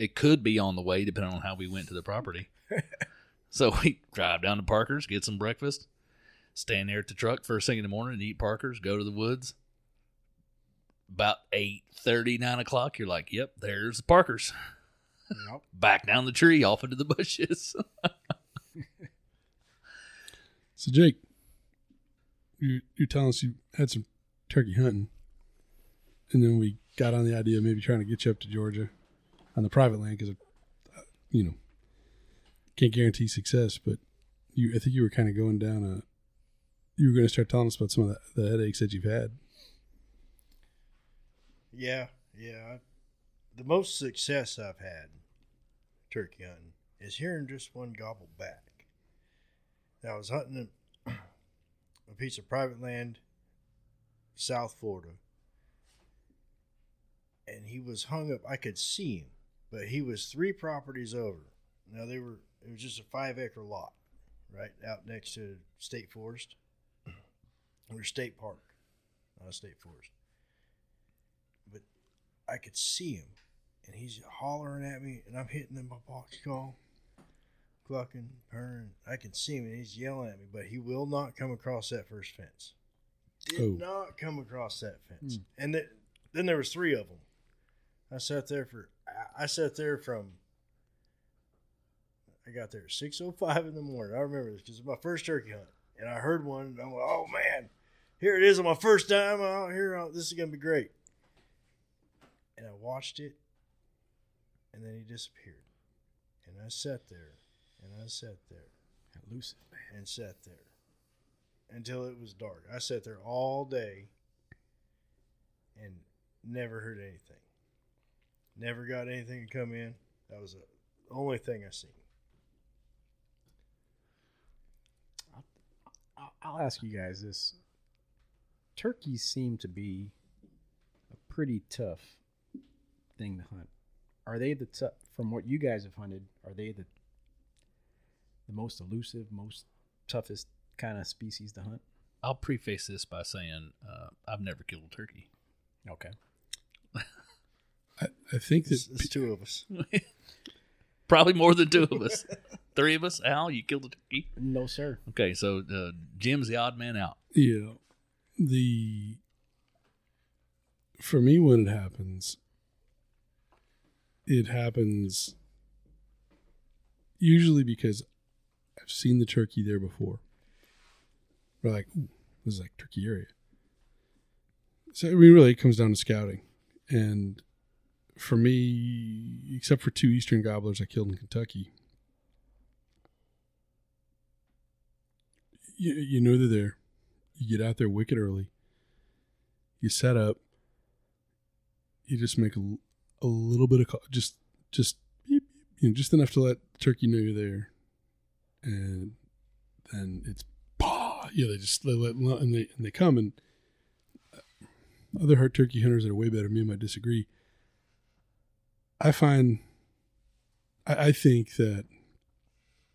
It could be on the way, depending on how we went to the property. <laughs> so we drive down to Parker's, get some breakfast, stand there at the truck first thing in the morning, and eat Parker's, go to the woods about eight thirty, nine o'clock, you're like, "Yep, there's the Parkers." Yep. <laughs> Back down the tree, off into the bushes. <laughs> So Jake, you you're telling us you had some turkey hunting, and then we got on the idea of maybe trying to get you up to Georgia on the private land because, uh, you know, can't guarantee success. But you, I think you were kind of going down a. You were going to start telling us about some of the, the headaches that you've had. Yeah, yeah. The most success I've had turkey hunting is hearing just one gobble back. Now, I was hunting a, <clears throat> a piece of private land, South Florida, and he was hung up. I could see him, but he was three properties over. Now they were. It was just a five acre lot, right out next to state forest or state park, not a state forest. But I could see him, and he's hollering at me, and I'm hitting him my box call, clucking, purring. I can see him, and he's yelling at me, but he will not come across that first fence. Did Oh. not come across that fence, hmm. and th- then there was three of them. I sat there for. I- sat there from. I got there at six oh five in the morning. I remember this because it's my first turkey hunt, and I heard one. And I'm like, "Oh man, here it is on my first time out here. Oh, This is gonna be great." And I watched it, and then he disappeared, and I sat there, and I sat there, elusive man. and sat there until it was dark. I sat there all day, and never heard anything. Never got anything to come in. That was the only thing I seen. I'll- I'll ask you guys this: turkeys seem to be a pretty tough thing to hunt. Are they the tough from what you guys have hunted? Are they the the most elusive, most toughest kind of species to hunt? I'll preface this by saying uh, I've never killed a turkey. Okay. I, I think that It's, it's two of us. <laughs> Probably more than two of us. <laughs> Three of us. Al, you killed a turkey. No, sir. Okay, so uh, Jim's the odd man out. Yeah. The for me when it happens, it happens usually because I've seen the turkey there before. We're like, Ooh, this is like turkey area. So I mean, really, it comes down to scouting, and for me, except for two eastern gobblers I killed in Kentucky, you, you know they're there. You get out there wicked early. You set up. You just make a, a little bit of call, just just you know just enough to let turkey know you're there, and then it's bah. Yeah, they just they let and they and they come and uh, other hard turkey hunters that are way better than me might disagree. I find, I, I think that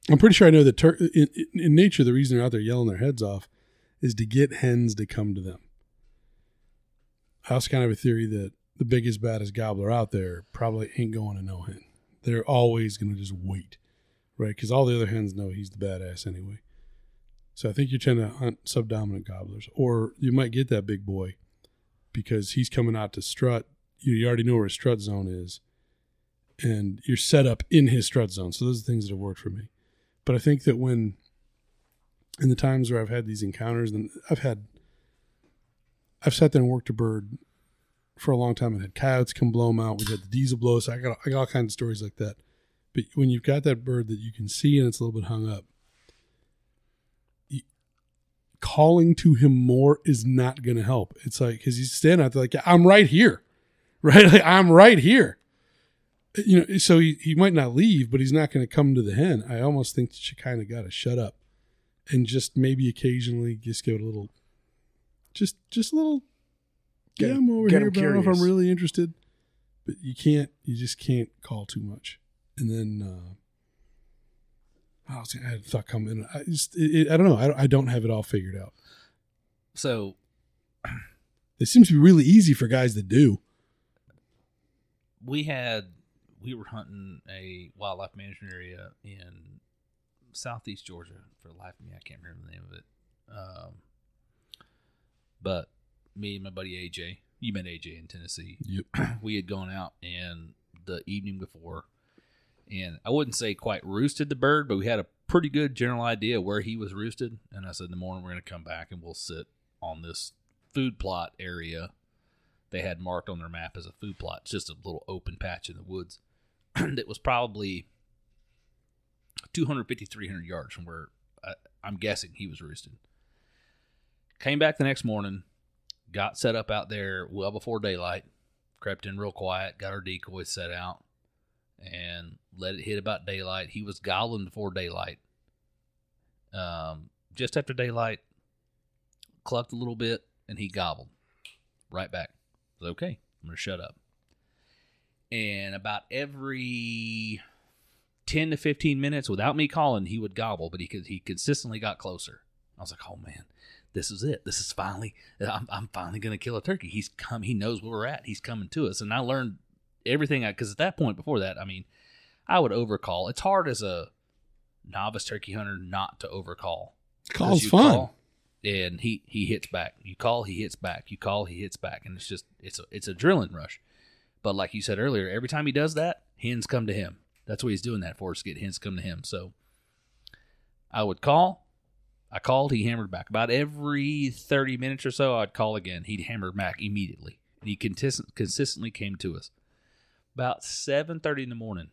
I'm pretty sure I know that tur- in, in, nature the reason they're out there yelling their heads off is to get hens to come to them. I also kind of have a theory that the biggest, baddest gobbler out there probably ain't going to no hen. They're always going to just wait, right? Because all the other hens know he's the badass anyway. So I think you're trying to hunt subdominant gobblers, or you might get that big boy because he's coming out to strut. You already know where his strut zone is, and you're set up in his strut zone. So those are things that have worked for me. But I think that when in the times where I've had these encounters, and I've had, I've sat there and worked a bird for a long time and had coyotes come blow them out. We had the diesel blow. So I got I got all kinds of stories like that. But when you've got that bird that you can see and it's a little bit hung up, calling to him more is not going to help. It's like because he's standing out there like I'm right here, <laughs> right? Like I'm right here. You know, so he, he might not leave, but he's not going to come to the hen. I almost think that you kind of got to shut up and just maybe occasionally just give it a little, just just a little. Get yeah, I'm over here, but I don't know if I'm really interested. But you can't, you just can't call too much. And then uh, I was, I had a thought come in. I just, it, it, I don't know. I, I don't have it all figured out. So It seems to be really easy for guys to do. we had we were hunting a wildlife management area in southeast Georgia for the life of me. I can't remember the name of it. Um, but me and my buddy AJ, you met AJ in Tennessee. Yep. <clears throat> we had gone out and the evening before, and I wouldn't say quite roosted the bird, but we had a pretty good general idea where he was roosted. And I said, in the morning we're going to come back and we'll sit on this food plot area they had marked on their map as a food plot. It's just a little open patch in the woods <clears throat> that was probably 250, 300 yards from where I, I'm guessing he was roosted. Came back the next morning, got set up out there well before daylight, crept in real quiet, got our decoys set out, and let it hit about daylight. He was gobbling before daylight. Um, just after daylight, clucked a little bit, and he gobbled right back. Okay. I'm gonna shut up. And about every ten to fifteen minutes, without me calling, he would gobble, but he could he consistently got closer. I was like, oh man, this is it. This is finally I'm, I'm finally gonna kill a turkey. He's come. He knows where we're at. He's coming to us. And I learned everything because at that point before that, I mean, I would overcall. It's hard as a novice turkey hunter not to overcall Call's fun. call, and he he hits back. You call, he hits back. You call, he hits back, and it's just it's a it's a drilling rush. But like you said earlier, every time he does that, hens come to him. That's what he's doing that for, is to get hens to come to him. So I would call. I called, he hammered back. About every 30 minutes or so, I'd call again. He'd hammer back immediately. And he consist- consistently came to us. About 7.30 in the morning,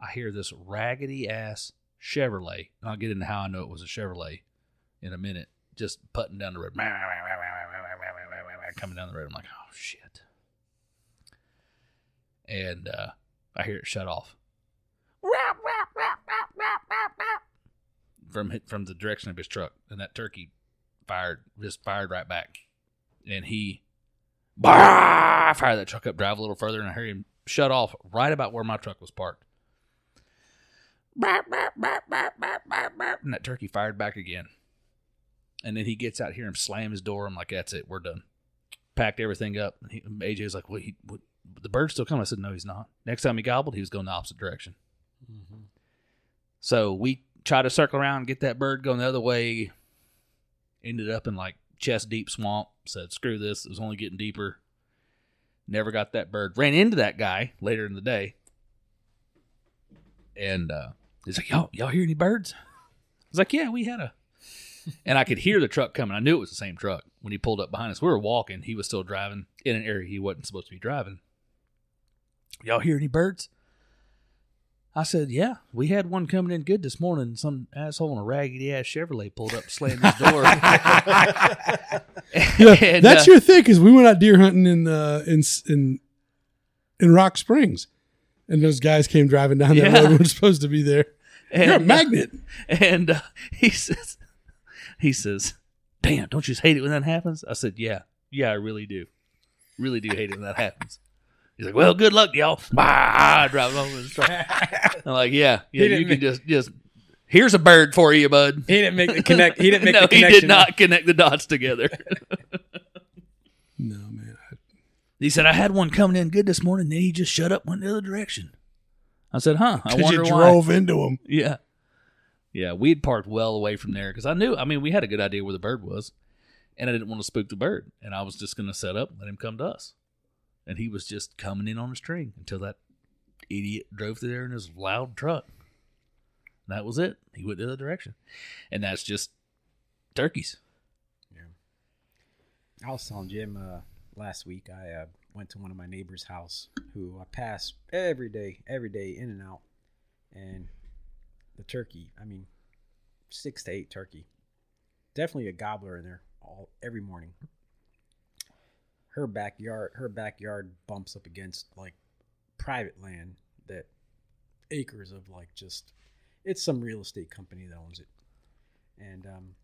I hear this raggedy ass Chevrolet. And I'll get into how I know it was a Chevrolet in a minute, just putting down the road. <laughs> coming down the road. I'm like, oh shit. And uh, I hear it shut off from from the direction of his truck, and that turkey fired just fired right back, and he bah, fired that truck up, drive a little further, and I hear him shut off right about where my truck was parked. And that turkey fired back again. And then he gets out here and slam his door. I'm like, that's it. We're done. Packed everything up. He, AJ was like, well, he, what, the bird's still coming. I said, no, he's not. Next time he gobbled, he was going the opposite direction. So we tried to circle around and get that bird going the other way. Ended up in like chest deep swamp. Said, screw this. It was only getting deeper. Never got that bird. Ran into that guy later in the day. And uh, he's like, y'all, y'all hear any birds? I was like, yeah, we had a. <laughs> And I could hear the truck coming. I knew it was the same truck when he pulled up behind us. We were walking. He was still driving in an area he wasn't supposed to be driving. Y'all hear any birds? I said, yeah, we had one coming in good this morning. Some asshole in a raggedy ass Chevrolet pulled up, slammed his door. <laughs> Yeah, And, that's uh, your thing because we went out deer hunting in uh, in in in Rock Springs, and those guys came driving down that Yeah. road. We were supposed to be there. You're a And, uh, magnet. And uh, he says, he says, damn, don't you just hate it when that happens? I said, yeah, yeah, I really do. Really do hate it when that happens. He's like, well, good luck, y'all. <laughs> Bah, driving over his <laughs> truck. I'm like, yeah, yeah, He didn't you can make- just, just, here's a bird for you, bud. He didn't make the <laughs> connect. He didn't make no, the he did not connect the dots together. No man, I- he said, I had one coming in good this morning, then he just shut up, went the other direction. I said, huh, I 'cause you wonder why. drove into him. Yeah. Yeah, we had parked well away from there because I knew, I mean, we had a good idea where the bird was, and I didn't want to spook the bird. And I was just going to set up and let him come to us. And he was just coming in on a string until that idiot drove through there in his loud truck. That was it. He went the other direction. And that's just turkeys. Yeah. I was telling Jim uh, last week. I uh, went to one of my neighbor's house, who I pass every day, every day, in and out, and the turkey. I mean, six to eight turkey. Definitely a gobbler in there all every morning. Her backyard, her backyard bumps up against like private land that acres of like just. It's some real estate company that owns it, and um,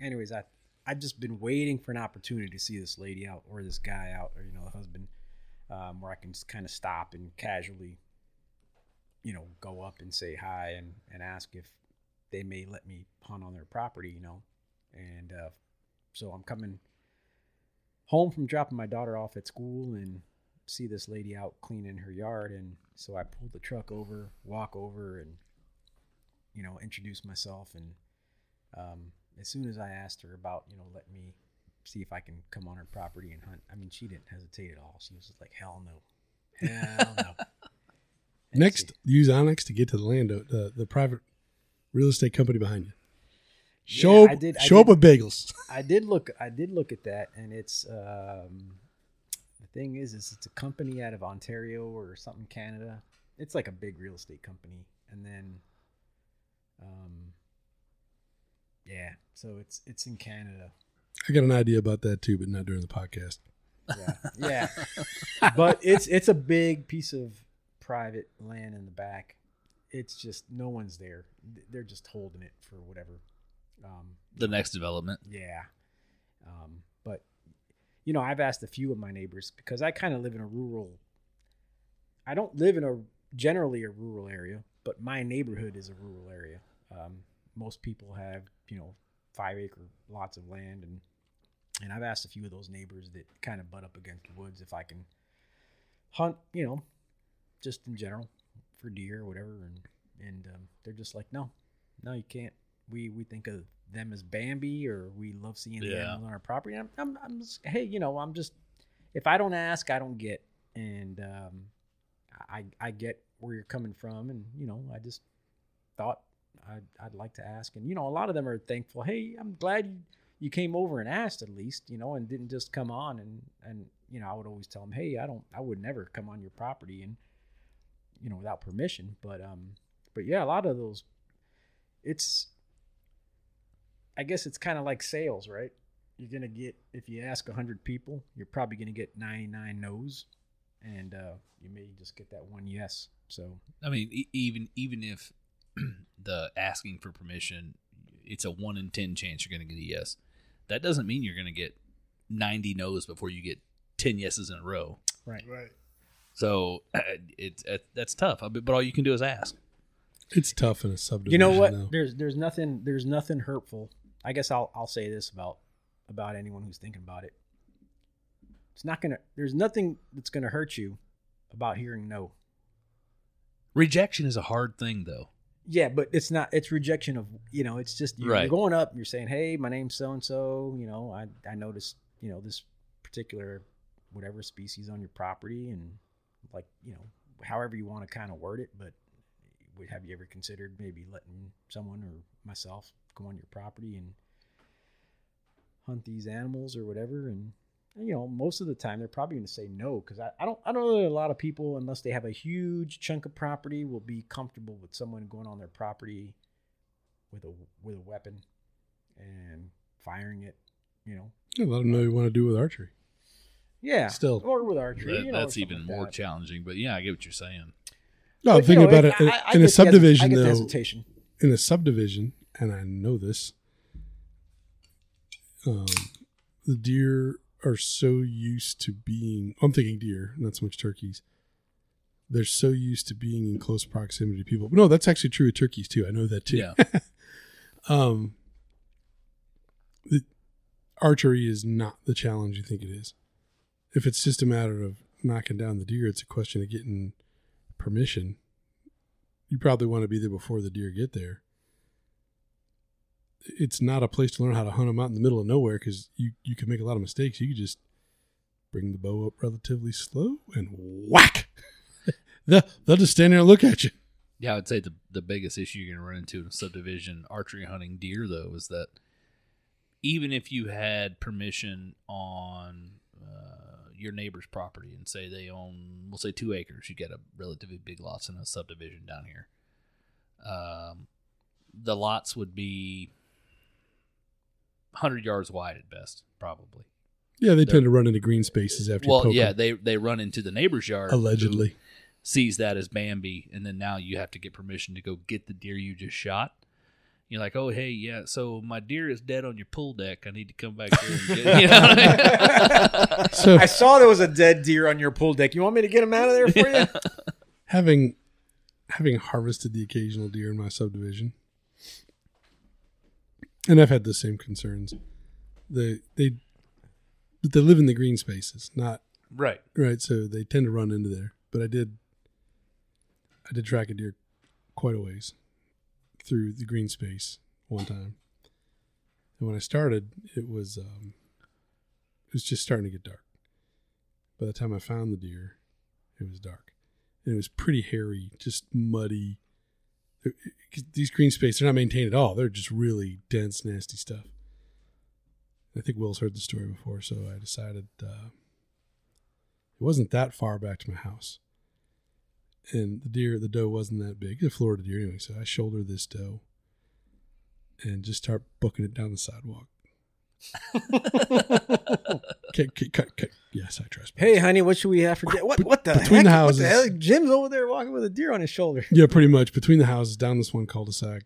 anyways, I I've just been waiting for an opportunity to see this lady out or this guy out or you know the husband, um, where I can just kind of stop and casually, you know, go up and say hi and and ask if they may let me hunt on their property, you know, and uh, so I'm coming home from dropping my daughter off at school and see this lady out cleaning her yard and so I pulled the truck over, walk over and you know introduce myself and um, as soon as I asked her about, you know, let me see if I can come on her property and hunt, I mean, she didn't hesitate at all. She was just like, hell no. Hell no. <laughs> Next, use onX to get to the land, uh, the the private real estate company behind you. Yeah, Show up, I did- I show up with bagels. <laughs> I did look, I did look at that and it's, um, the thing is, is it's a company out of Ontario or something, Canada. It's like a big real estate company. And then, um, yeah, so it's, it's in Canada. I got an idea about that too, but not during the podcast. yeah yeah but it's it's a big piece of private land in the back it's just no one's there they're just holding it for whatever um The next development. yeah um but you know i've asked a few of my neighbors because i kind of live in a rural i don't live in a generally a rural area but my neighborhood is a rural area um most people have you know five acre lots of land and and I've asked a few of those neighbors that kind of butt up against the woods if I can hunt, you know, just in general for deer or whatever, and and um, they're just like, no, no, you can't. We we think of them as Bambi, or we love seeing the animals on our property. I'm, I'm, I'm just, hey, you know, I'm just if I don't ask, I don't get, and um, I I get where you're coming from, and you know, I just thought I'd, I'd like to ask, and you know, a lot of them are thankful. Hey, I'm glad you you came over and asked at least, you know, and didn't just come on and and you know, I would always tell them, hey, I don't, I would never come on your property and you know without permission. But um, but yeah, a lot of those, it's, I guess it's kind of like sales, right? you're gonna get if you ask hundred people, you're probably gonna get ninety nine no's, and uh, you may just get that one yes. So I mean, e- even even if <clears throat> the asking for permission, it's a one in ten chance you're going to get a yes. That doesn't mean you're going to get ninety no's before you get ten yeses in a row. right, Right. So <clears throat> it's it, that's tough. But but all you can do is ask. It's tough in a subdivision. you know what? Though. There's there's nothing there's nothing hurtful. I guess I'll I'll say this about about anyone who's thinking about it. It's not gonna. There's nothing that's gonna hurt you about hearing no. Rejection is a hard thing, though. Yeah, but it's not. It's rejection of you know. It's just you're, Right. you're going up. You're saying, "Hey, my name's so and so. You know, I I noticed you know this particular whatever species on your property, and like you know, however you want to kind of word it. But have you ever considered maybe letting someone or myself go on your property and hunt these animals or whatever? And you know, most of the time they're probably going to say no because I, I don't I don't know that a lot of people unless they have a huge chunk of property will be comfortable with someone going on their property with a with a weapon and firing it. You know, Yeah, let them know you want to do with archery. yeah, Still. or with archery. That- you know, that's even like more that. challenging. But yeah, I get what you're saying. No, I'm But, you thinking know, about it in, I- I in a subdivision I the though. hesitation. in a subdivision, and I know this, um, the deer are so used to being. I'm thinking deer, not so much turkeys. They're so used to being in close proximity to people. No, that's actually true of turkeys too. I know that too. Yeah. <laughs> um, the archery is not the challenge you think it is. If it's just a matter of knocking down the deer, it's a question of getting permission. You probably want to be there before the deer get there. It's not a place to learn how to hunt them out in the middle of nowhere because you you can make a lot of mistakes. You just bring the bow up relatively slow and whack. <laughs> they'll, they'll just stand there and look at you. Yeah, I would say the the biggest issue you're going to run into in a subdivision archery hunting deer, though, is that even if you had permission on uh, your neighbor's property and say they own, we'll say two acres, you get a relatively big lots in a subdivision down here. Um, the lots would be 100 yards wide at best, probably. Yeah, they They're- tend to run into green spaces after you Well, poke yeah, them, they they run into the neighbor's yard, allegedly. sees that as Bambi, and then now you have to get permission to go get the deer you just shot. You're like, oh hey, yeah, so my deer is dead on your pool deck. I need to come back here and get. <laughs> You know what I mean? <laughs> So I saw there was a dead deer on your pool deck. You want me to get him out of there for <laughs> you? having having harvested the occasional deer in my subdivision, and I've had the same concerns. They they but they live in the green spaces, not right. right. So they tend to run into there. But I did I did track a deer quite a ways through the green space one time. And when I started, it was um, it was just starting to get dark. By the time I found the deer, it was dark, and it was pretty hairy, just muddy. These green spaces they're not maintained at all. They're just really dense, nasty stuff. I think Will's heard the story before, so I decided uh, it wasn't that far back to my house. And the deer, the doe wasn't that big. It's a Florida deer anyway, so I shoulder this doe and just start booking it down the sidewalk. Okay, okay, cut. Yes, I trespass. hey, honey, what should we have for dinner? What? What the Between heck? the What houses. the hell? Jim's over there walking with a deer on his shoulder. Yeah, pretty much. Between the houses, down this one cul-de-sac,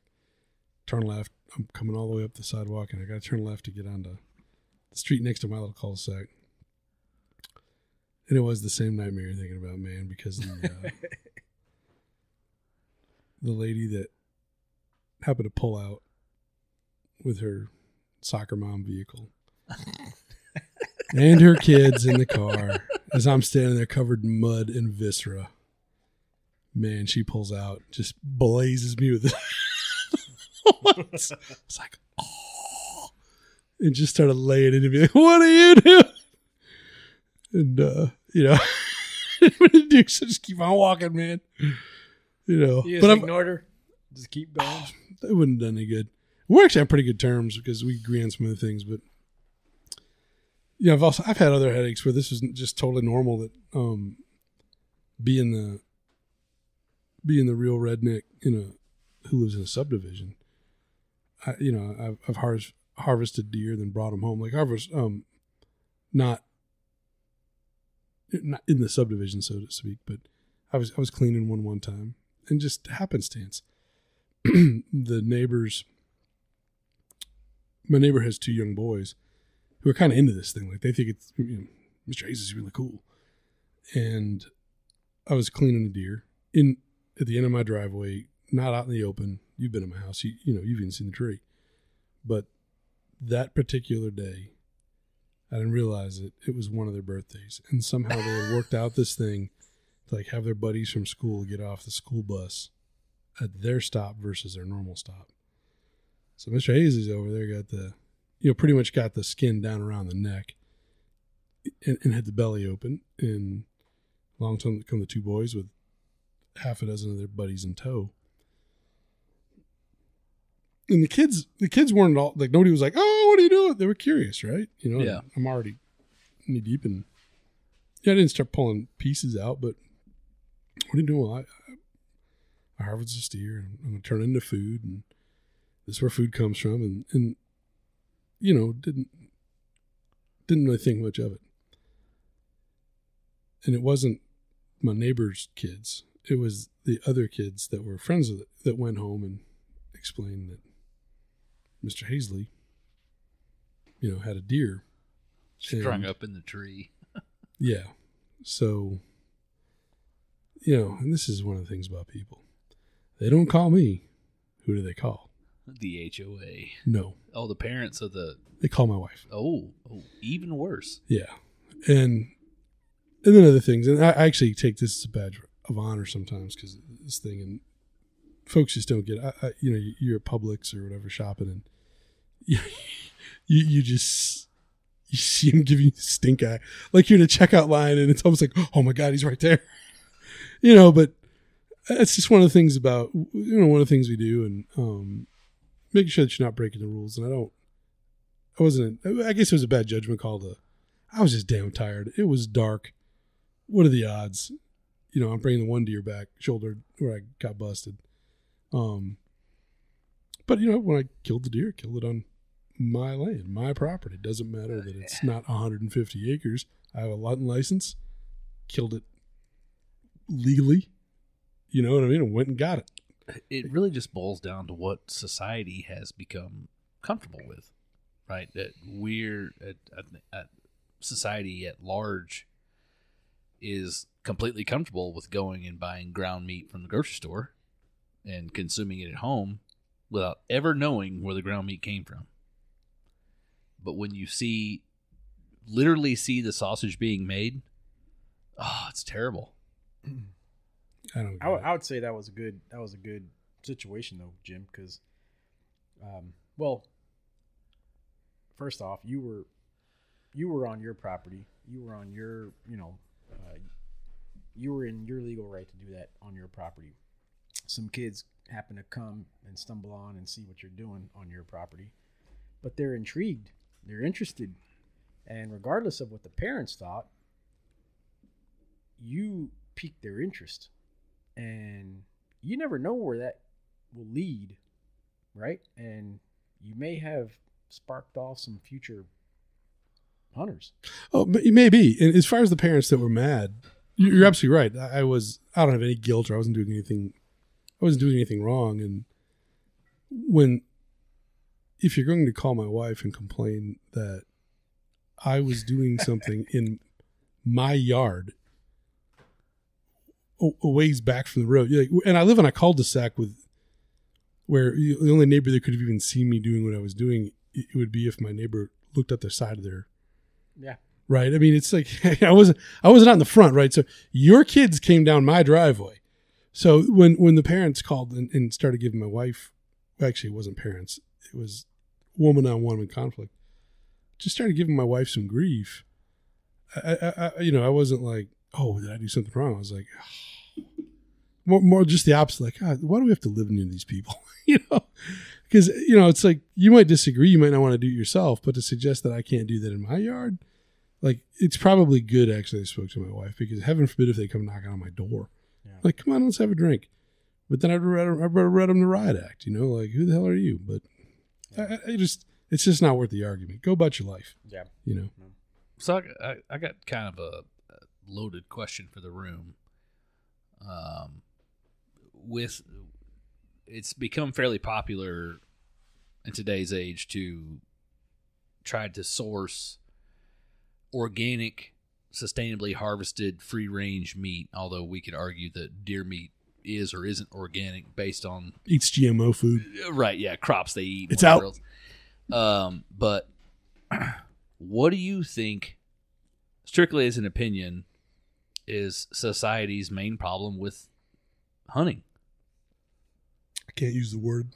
turn left. I'm coming all the way up the sidewalk, and I got to turn left to get onto the street next to my little cul-de-sac. And it was the same nightmare you're thinking about, man, because the uh, <laughs> the lady that happened to pull out with her soccer mom vehicle and her kids in the car as I'm standing there covered in mud and viscera man, she pulls out, just blazes me with <laughs> it. it's like, oh, and just started laying into me. Like, what are you doing? And uh, you know, <laughs> Dukes just keep on walking, man. You know, You but just I'm, ignored her. Just keep going. <sighs> it wouldn't have done any good. We're actually on pretty good terms because we agree on some of the things, but yeah, I've also I've had other headaches where this is just totally normal that um being the being the real redneck in a who lives in a subdivision. I you know I've I've har- harvested deer, then brought them home. Like harvest, um, not not in the subdivision, so to speak, but I was I was cleaning one one time, and just happenstance, <clears throat> the neighbors. My neighbor has two young boys who are kind of into this thing. Like they think it's you know, Mr. Hayes is really cool, and I was cleaning a deer in at the end of my driveway, not out in the open. You've been in my house, you you know you've even seen the tree, but that particular day, I didn't realize it. It was one of their birthdays, and somehow they had worked out this thing to like have their buddies from school get off the school bus at their stop versus their normal stop. So Mr. Hayes is over there, got the, you know, pretty much got the skin down around the neck, and, and had the belly open. And along come come the two boys with half a dozen of their buddies in tow. And the kids, the kids weren't all like nobody was like, "Oh, what are you doing?" They were curious, right? You know, Yeah. I'm already knee deep in. Yeah, I didn't start pulling pieces out, but what are you doing? Well, I, I harvest a steer and I'm gonna turn it into food, and is where food comes from, and and you know didn't didn't really think much of it, and it wasn't my neighbor's kids; it was the other kids that were friends with it that went home and explained that Mr. Hazley, you know, had a deer Strung up in the tree. <laughs> yeah. So, you know, and this is one of the things about people. They don't call me. Who do they call? The HOA. No, Oh, the parents of the. they call my wife. Oh, oh even worse. Yeah. And and then other things. And I, I actually take this as a badge of honor sometimes because this thing and folks just don't get. I, I, you know, you're at Publix or whatever shopping and <laughs> you, you, you just, you see him giving you stink eye. Like you're in a checkout line and it's almost like, oh my God, he's right there. <laughs> You know, but that's just one of the things about, you know, one of the things we do and, um, making sure that you're not breaking the rules. And I don't, I wasn't, I guess it was a bad judgment call to, I was just damn tired. It was dark. What are the odds? You know, I'm bringing the one deer back, shoulder where I got busted. Um, but you know, when I killed the deer, I killed it on my land, my property. It doesn't matter that it's not 150 acres. I have a hunting license. Killed it legally. You know what I mean? And went and got it. It really just boils down to what society has become comfortable with, right? That we're at, at, society at large is completely comfortable with going and buying ground meat from the grocery store and consuming it at home without ever knowing where the ground meat came from. But when you see, literally see the sausage being made, oh, it's terrible. <clears throat> I don't. I would- would say that was a good that was a good situation though, Jim, because, um, well, first off, you were you were on your property, you were on your you know, uh, you were in your legal right to do that on your property. Some kids happen to come and stumble on and see what you're doing on your property, but they're intrigued, they're interested, and regardless of what the parents thought, you piqued their interest and you never know where that will lead right and you may have sparked off some future hunters Oh, but it may be. And as far as the parents that were mad, you- you're absolutely right. I was. I don't have any guilt, or I wasn't doing anything. I wasn't doing anything wrong. And when, if you're going to call my wife and complain that I was doing something in my yard, a ways back from the road, like, and I live in a cul-de-sac with, where the only neighbor that could have even seen me doing what I was doing, it would be if my neighbor looked at the side of their yeah right? I mean, it's like <laughs> I wasn't I wasn't out in the front, right? So your kids came down my driveway. So when when the parents called and, and started giving my wife, actually, it wasn't parents; it was woman on woman conflict. Just started giving my wife some grief. I, I, I, you know, I wasn't like, oh, did I do something wrong? I was like, <sighs> more, more just the opposite. Like, God, why do we have to live near these people? <laughs> you know, because you know, it's like you might disagree, you might not want to do it yourself, but to suggest that I can't do that in my yard, like it's probably good actually I spoke to my wife because heaven forbid if they come knocking on my door. Yeah. Like, come on, let's have a drink. But then I'd read, I'd read them the riot act, you know, like who the hell are you? But I, I- I just It's just not worth the argument. Go about your life. Yeah. You know. So I, I, I got kind of a loaded question for the room. Um, with it's become fairly popular in today's age to try to source organic, sustainably harvested, free range meat. Although we could argue that deer meat is or isn't organic based on Eats GMO food. right yeah crops they eat It's out. else. um but <clears throat> what do you think strictly as an opinion is society's main problem with hunting I can't use the word.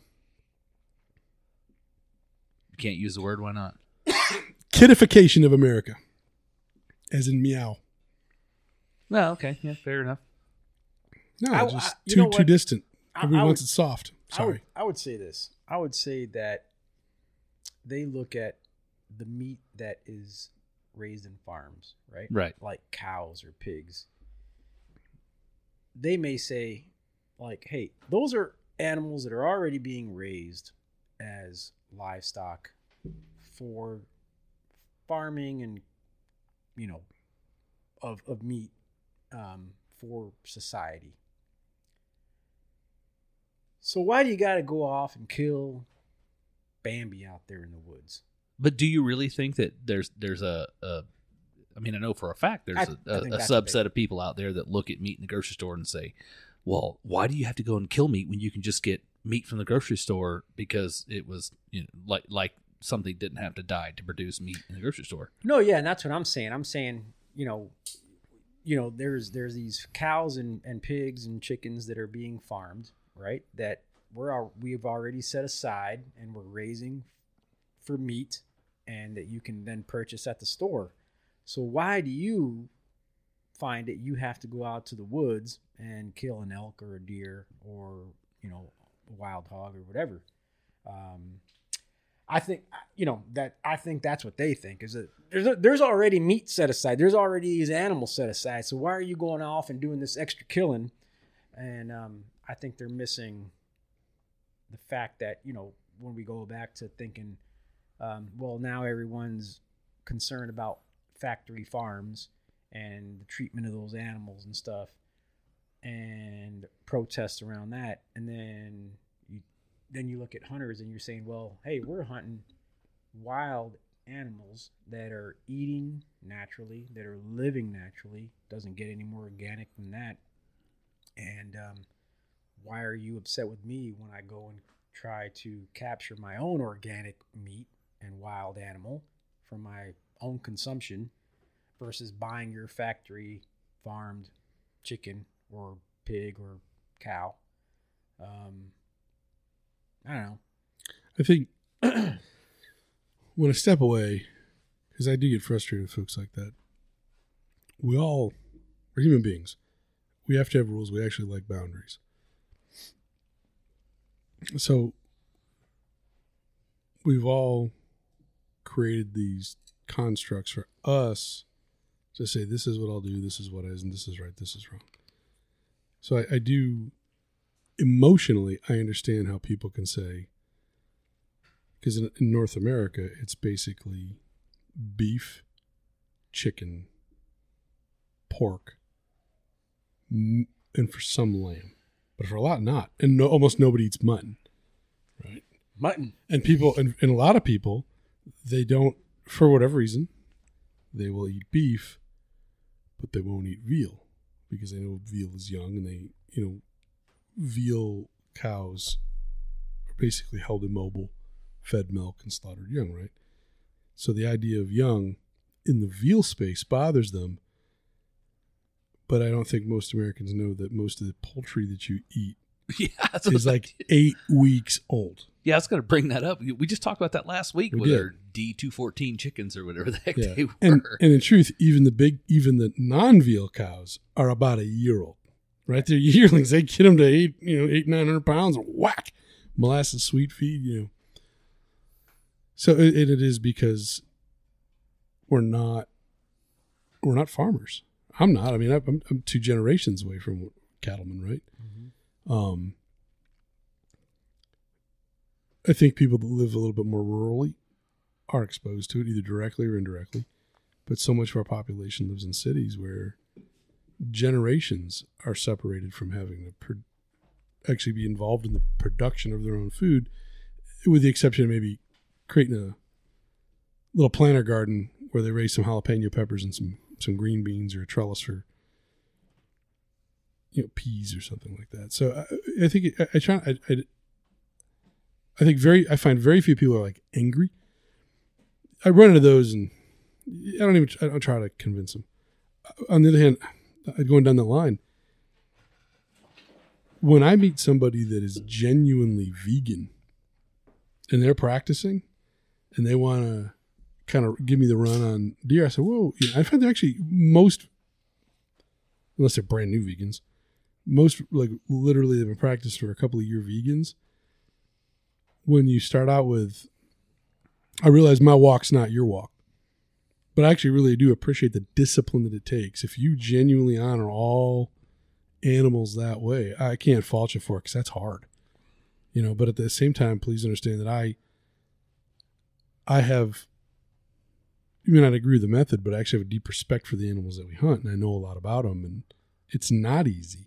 you can't use the word why not Kidification of America. As in meow. well okay yeah fair enough No, I- just I- too too what? distant. I- Everybody I wants would- it soft. I would, Sorry. I would say this. I would say that they look at the meat that is raised in farms, right? Right. Like cows or pigs. They may say, like, hey, those are animals that are already being raised as livestock for farming and, you know, of, of meat um, for society. So why do you got to go off and kill Bambi out there in the woods? But do you really think that there's there's a, a I mean I know for a fact there's I- a I a a subset big- of people out there that look at meat in the grocery store and say well why do you have to go and kill meat when you can just get meat from the grocery store because it was you know like like something didn't have to die to produce meat in the grocery store No, yeah, and that's what I'm saying. I'm saying, you know, you know, there's there's these cows and, and pigs and chickens that are being farmed, right? That we're we've already set aside and we're raising for meat, and that you can then purchase at the store. So why do you find that you have to go out to the woods and kill an elk or a deer or you know a wild hog or whatever? Um, I think you know that I think that's what they think is that there's a, there's already meat set aside. There's already these animals set aside. So why are you going off and doing this extra killing? And um, I think they're missing the fact that you know when we go back to thinking, um, well, now everyone's concerned about factory farms and the treatment of those animals and stuff, and protests around that, and then you then you look at hunters and you're saying, well, hey, we're hunting wild animals that are eating naturally, that are living naturally. Doesn't get any more organic than that. And um, why are you upset with me when I go and try to capture my own organic meat and wild animal for my own consumption versus buying your factory farmed chicken or pig or cow? Um, I don't know. I think <clears throat> when I step away, because I do get frustrated with folks like that, we all are human beings. We have to have rules. We actually like boundaries. So we've all created these constructs for us to say, this is what I'll do, this is what is, and this is right, this is wrong. So I, I do emotionally, I understand how people can say, because in, in North America, it's basically beef, chicken, pork, and for some lamb, but for a lot not, and no, almost nobody eats mutton, right? Mutton. And people, and, and a lot of people, they don't, for whatever reason, they will eat beef, but they won't eat veal because they know veal is young, and they, you know, veal cows are basically held immobile, fed milk, and slaughtered young, right? So the idea of young in the veal space bothers them. But I don't think most Americans know that most of the poultry that you eat <laughs> yeah is like eight weeks old. yeah I was going to bring that up we just talked about that last week We with did. our D214 chickens or whatever the heck Yeah. they were And and in truth, even the big, even the non-veal cows are about a year old, right? They're yearlings. They get them to eight, you know, eight nine hundred pounds, and whack, molasses sweet feed, you know. So it, it is because we're not we're not farmers. I'm not. I mean, I'm, I'm two generations away from cattlemen, right? Mm-hmm. Um, I think people that live a little bit more rurally are exposed to it either directly or indirectly. But so much of our population lives in cities where generations are separated from having to pro- actually be involved in the production of their own food, with the exception of maybe creating a little planter garden where they raise some jalapeno peppers and some some green beans or a trellis for you know peas or something like that. So I, I think I, I try I, I I think very I find very few people are like angry. I run into those and I don't even I don't try to convince them. Uh, on the other hand, going down the line, when I meet somebody that is genuinely vegan and they're practicing and they want to kind of give me the run on deer, I said, "Whoa!" You know, I find they're actually most, unless they're brand new vegans, most like literally they've been practiced for a couple of year vegans. When you start out with, I realize my walk's not your walk, but I actually really do appreciate the discipline that it takes. If you genuinely honor all animals that way, I can't fault you for it because that's hard, you know. But at the same time, please understand that I, I have you may not agree with the method, but I actually have a deep respect for the animals that we hunt, and I know a lot about them. And it's not easy,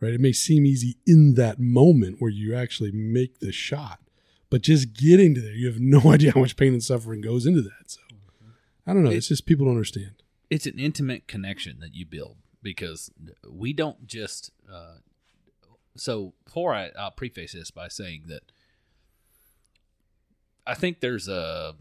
right? It may seem easy in that moment where you actually make the shot, but just getting to there, you have no <laughs> idea how much pain and suffering goes into that. So I don't know. It's just people don't understand. It's an intimate connection that you build because we don't just. Uh, so before I, I'll preface this by saying that I think there's a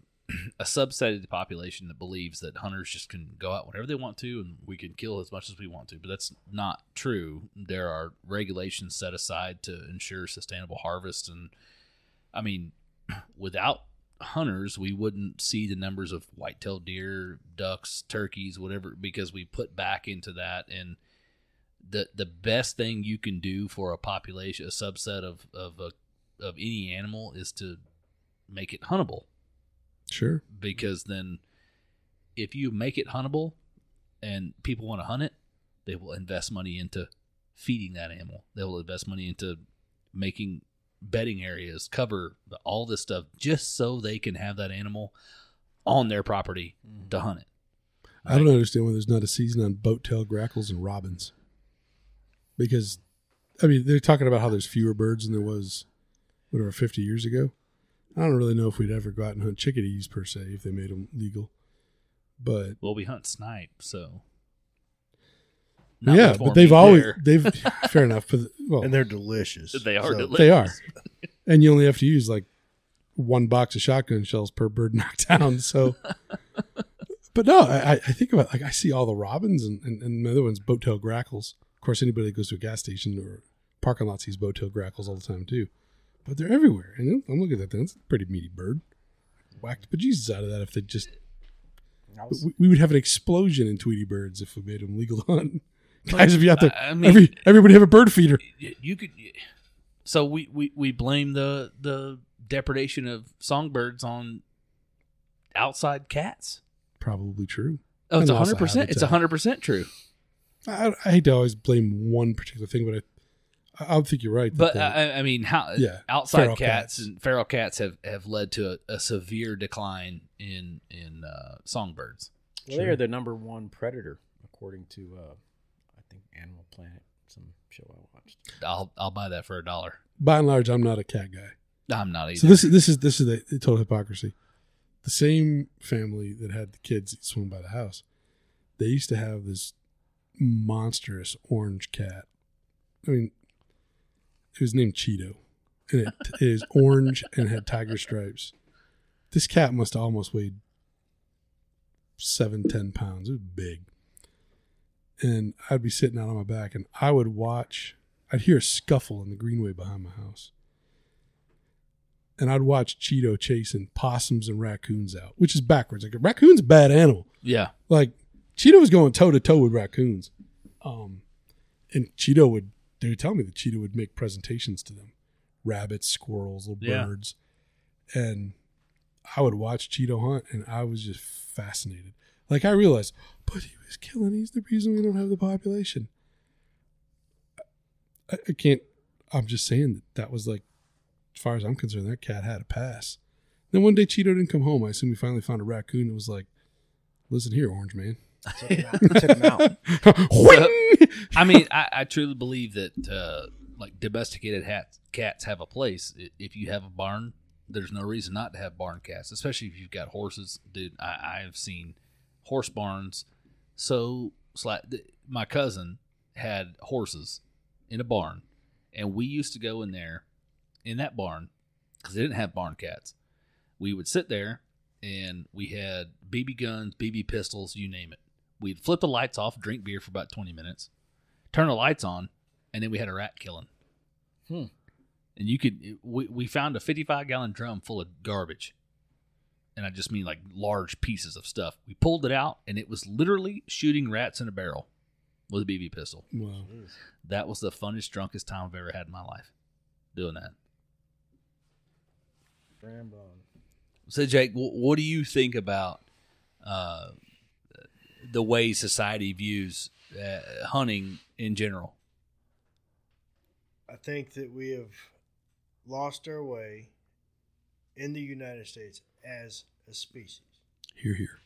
a subset of the population that believes that hunters just can go out whenever they want to and we can kill as much as we want to. But that's not true. There are regulations set aside to ensure sustainable harvest. And I mean, <clears throat> without hunters, we wouldn't see the numbers of white-tailed deer, ducks, turkeys, whatever, because we put back into that. And the the best thing you can do for a population, a subset of of a, of any animal, is to make it huntable Sure. because then if you make it huntable and people want to hunt it, they will invest money into feeding that animal. They will invest money into making bedding areas, cover all this stuff, just so they can have that animal on their property to mm-hmm. hunt it. I don't understand why there's not a season on boat tail grackles and robins. Because, I mean, they're talking about how there's fewer birds than there was, whatever, 50 years ago. I don't really know if we'd ever go out and hunt chickadees per se if they made them legal. But Well, we hunt snipe, so yeah, but they've always there. they've <laughs> fair enough. But well, and they're delicious. They are delicious. they are, and you only have to use like one box of shotgun shells per bird <laughs> knocked down. So, but no, I, I think about like I see all the robins and and, and the other ones boat tail grackles. Of course, anybody that goes to a gas station or parking lot sees boat tail grackles all the time too. But they're everywhere, and I'm looking at that thing. It's a pretty meaty bird. Whacked the bejesus out of that if they just. Was- We, we would have an explosion in Tweety birds if we made them legal to hunt. <laughs> Guys, if you out there, I mean, every everybody have a bird feeder. y- you could so we, we we blame the the depredation of songbirds on outside cats Probably true. oh it's And hundred percent. it's habitat. hundred percent true I, I hate to always blame one particular thing, but I, I would think you're right. but I, I mean how Yeah, outside feral cats, cats. and feral cats have have led to a, a severe decline in in uh, songbirds well, they are the number one predator according to uh, I think Animal Planet, some show I watched. i'll i'll buy that for a dollar by and large, I'm not a cat guy. i'm not either So this is this is this is the, the total hypocrisy. The same family that had the kids that swung by the house, they used to have this monstrous orange cat. I mean, it was named Cheeto, and it, it <laughs> is orange and had tiger stripes. This cat must have almost weighed seven, ten pounds. It was big. And I'd be sitting out on my back, and I would watch. I'd hear a scuffle in the greenway behind my house and I'd watch Cheeto chasing possums and raccoons out, which is backwards. Like a raccoon's a bad animal. yeah Like Cheeto was going toe to toe with raccoons, um, and Cheeto would they would tell me that Cheeto would make presentations to them, rabbits, squirrels, little Yeah. birds, and I would watch Cheeto hunt, and I was just fascinated. Like I realized, but he was killing. He's the reason we don't have the population. I, I can't. I'm just saying that that was like, as far as I'm concerned, that cat had a pass. Then one day Cheeto didn't come home. I assume he finally found a raccoon and was like, "Listen here, Orange Man." Took him out. Took him out. <laughs> Whing! I mean, I, I truly believe that uh, like domesticated hats, cats have a place. I- If you have a barn, there's no reason not to have barn cats, especially if you've got horses. Dude, I, I have seen horse barns. So, sla- th- my cousin had horses in a barn, and we used to go in there in that barn because they didn't have barn cats. We would sit there, and we had BB guns, BB pistols, you name it. We'd flip the lights off, drink beer for about 20 minutes, turn the lights on, and then we had a rat killing. Hmm. And you could, we, we found a 55 gallon drum full of garbage. And I just mean like large pieces of stuff. We pulled it out, and it was literally shooting rats in a barrel with a BB pistol. Wow. That was the funnest, drunkest time I've ever had in my life doing that. Brand. So, Jake, what do you think about uh, the way society views uh, hunting in general? I think that we have lost our way in the United States as a species. Here, here.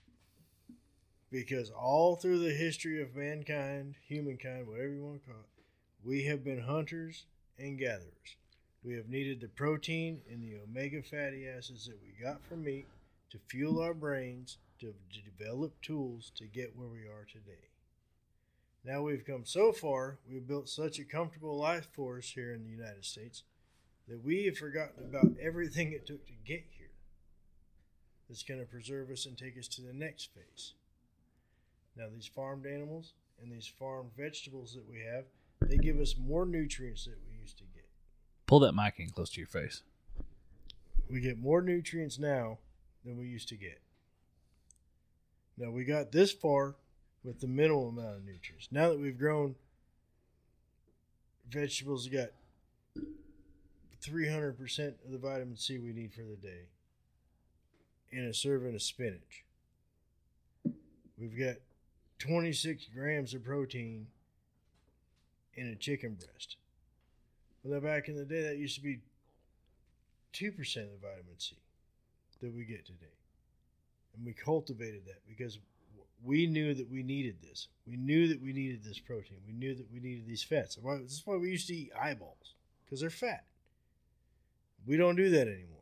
Because all through the history of mankind, humankind, whatever you want to call it, we have been hunters and gatherers. We have needed the protein and the omega fatty acids that we got from meat to fuel our brains, to, develop tools to get where we are today. Now we've come so far, we've built such a comfortable life for us here in the United States that we have forgotten about everything it took to get here. That's going to preserve us and take us to the next phase. Now, these farmed animals and these farmed vegetables that we have, they give us more nutrients that we used to get. Pull that mic in close to your face. We get more nutrients now than we used to get. Now, we got this far with the minimal amount of nutrients. Now that we've grown vegetables, we got 300% of the vitamin C we need for the day in a serving of spinach. We've got 26 grams of protein in a chicken breast. Well, back in the day, that used to be 2% of the vitamin C that we get today. And we cultivated that because we knew that we needed this. We knew that we needed this protein. We knew that we needed these fats. Why- This is why we used to eat eyeballs because they're fat. We don't do that anymore.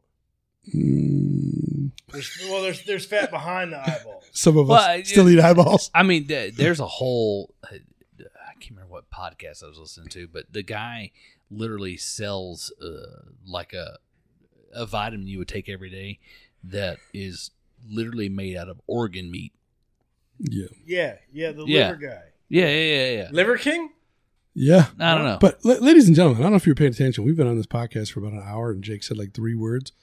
Mm, There's, well, there's there's fat behind the eyeballs. <laughs> some of Well, us I- still eat eyeballs. I mean, there's a whole. I can't remember what podcast I was listening to, but the guy literally sells uh, like a a vitamin you would take every day that is literally made out of organ meat. Yeah. Yeah, yeah, the Yeah. liver guy. Yeah, yeah, yeah, yeah. Liver King? Yeah. I don't know. But ladies and gentlemen, I don't know if you're paying attention. We've been on this podcast for about an hour, and Jake said like three words.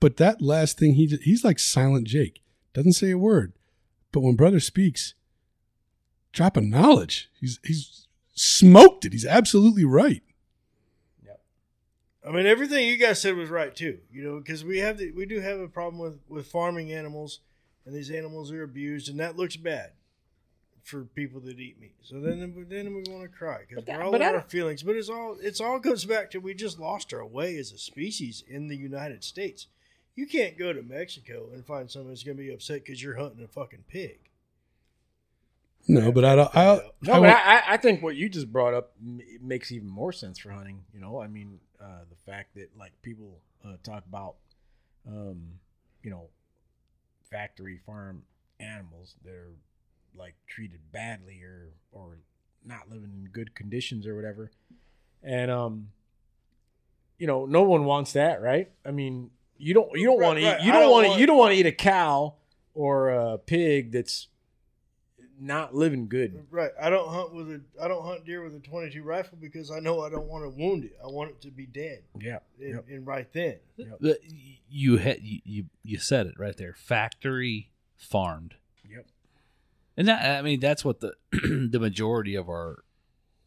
But that last thing he did, he's like silent Jake. Doesn't say a word. But when brother speaks, drop dropping knowledge. He's he's smoked it. He's absolutely right. I mean, everything you guys said was right too. You know, because we have the, we do have a problem with with farming animals, and these animals are abused, and that looks bad for people that eat meat. So then then we want to cry because we're all but in our feelings. But it's all it's all goes back to we just lost our way as a species in the United States. You can't go to Mexico and find someone that's going to be upset because you're hunting a fucking pig. No, but I don't. I, No, I, but I, I- I think what you just brought up makes even more sense for hunting. You know, I mean, uh, the fact that like people uh, talk about, um, you know, factory farm animals that are like treated badly or or not living in good conditions or whatever, and um, you know, no one wants that, right? I mean, you don't you don't Right, want to right. eat you don't to want- you don't want to eat a cow or a pig that's not living good. Right. I don't hunt with a I don't hunt deer with a 22 rifle because I know I don't want to wound it. I want it to be dead Yeah. and, Yep. and right then. But uh, y- you had you, you you said it right there. Factory farmed. Yep. And that I mean that's what the <clears throat> the majority of our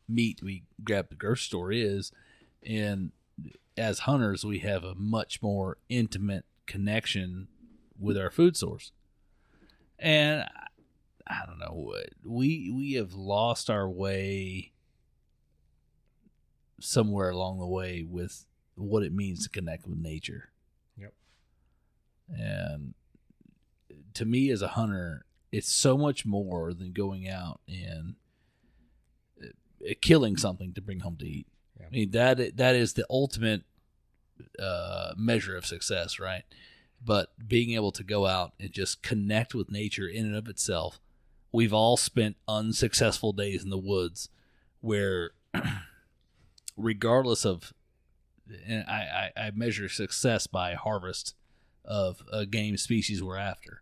meat we grab at the grocery store is. And as hunters, we have a much more intimate connection with our food source. And I- don't know what we we have lost our way somewhere along the way with what it means to connect with nature. Yep. And to me, as a hunter, it's so much more than going out and uh, killing something to bring home to eat. Yeah. I mean that that is the ultimate uh, measure of success, right? But being able to go out and just connect with nature in and of itself, we've all spent unsuccessful days in the woods where, <clears throat> regardless of, and I, I, I measure success by harvest of a game species we're after.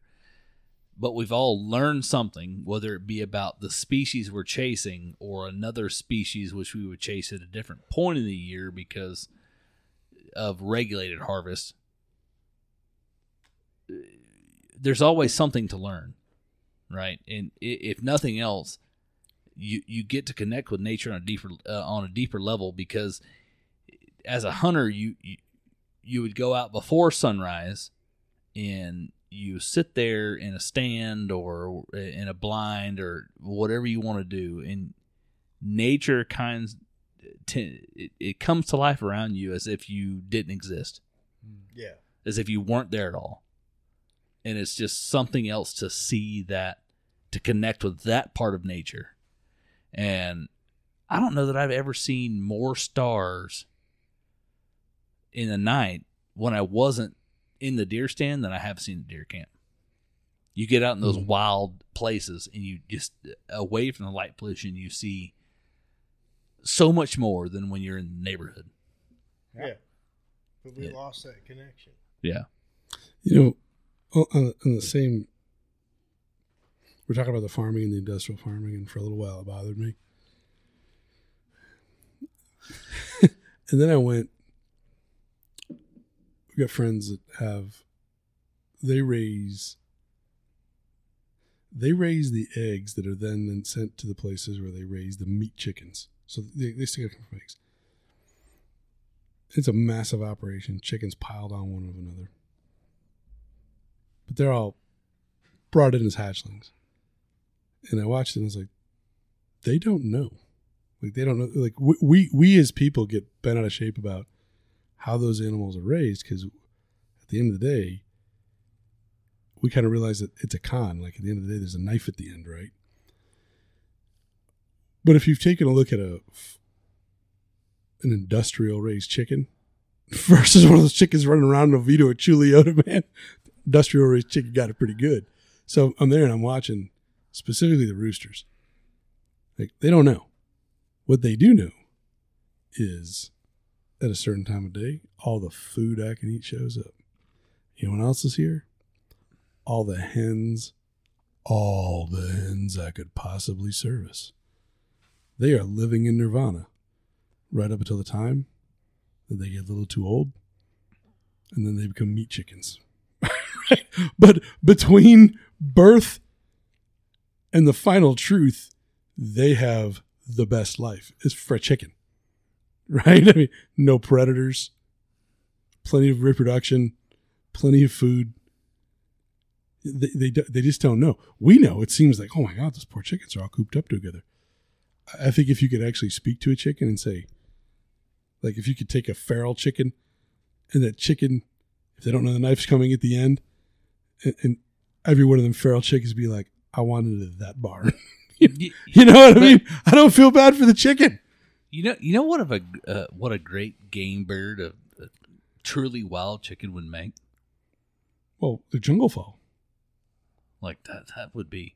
But we've all learned something, whether it be about the species we're chasing or another species which we would chase at a different point in the year because of regulated harvest. There's always something to learn, right? And if nothing else, you you get to connect with nature on a deeper uh, on a deeper level because as a hunter, you, you you would go out before sunrise and you sit there in a stand or in a blind or whatever you want to do and nature kinds t- it, it comes to life around you as if you didn't exist Yeah. as if you weren't there at all and it's just something else to see that to connect with that part of nature and i don't know that i've ever seen more stars in the night when i wasn't in the deer stand than i have seen the deer camp you get out in those Mhm. wild places and you just away from the light pollution you see so much more than when you're in the neighborhood Yeah. But we Yeah. lost that connection. yeah You know, on, uh, on the same, we're talking about the farming and the industrial farming, and for a little while it bothered me. <laughs> and then I went. We got friends that have, they raise. They raise the eggs that are then then sent to the places where they raise the meat chickens. So they, they still from eggs. It's a massive operation. Chickens piled on one of another but they're all brought in as hatchlings. And I watched it and I was like, they don't know. Like they don't know. Like we we, we as people get bent out of shape about how those animals are raised because at the end of the day, we kind of realize that it's a con. Like at the end of the day, there's a knife at the end, right? But if you've taken a look at a an industrial raised chicken <laughs> versus one of those chickens running around in Oviedo or Chuluota, man, industrial raised chicken got it pretty good. So I'm there and I'm watching specifically the roosters. Like they don't know. What they do know is at a certain time of day, all the food I can eat shows up. Anyone else is here? All the hens, all the hens I could possibly service. They are living in nirvana right up until the time that they get a little too old and then they become meat chickens. But between birth and the final truth, they have the best life. It's for a chicken, <laughs> right? I mean, no predators, plenty of reproduction, plenty of food. They, they, they just don't know. We know. It seems like, oh my God, those poor chickens are all cooped up together. I think if you could actually speak to a chicken and say, like, if you could take a feral chicken and that chicken, if they don't know the knife's coming at the end, and, and every one of them feral chickens be like, I wanted it at that barn. <laughs> You know what I mean? I don't feel bad for the chicken. You know, you know what of a uh, what a great game bird a, a truly wild chicken would make. Well, the jungle fowl. Like that, that would be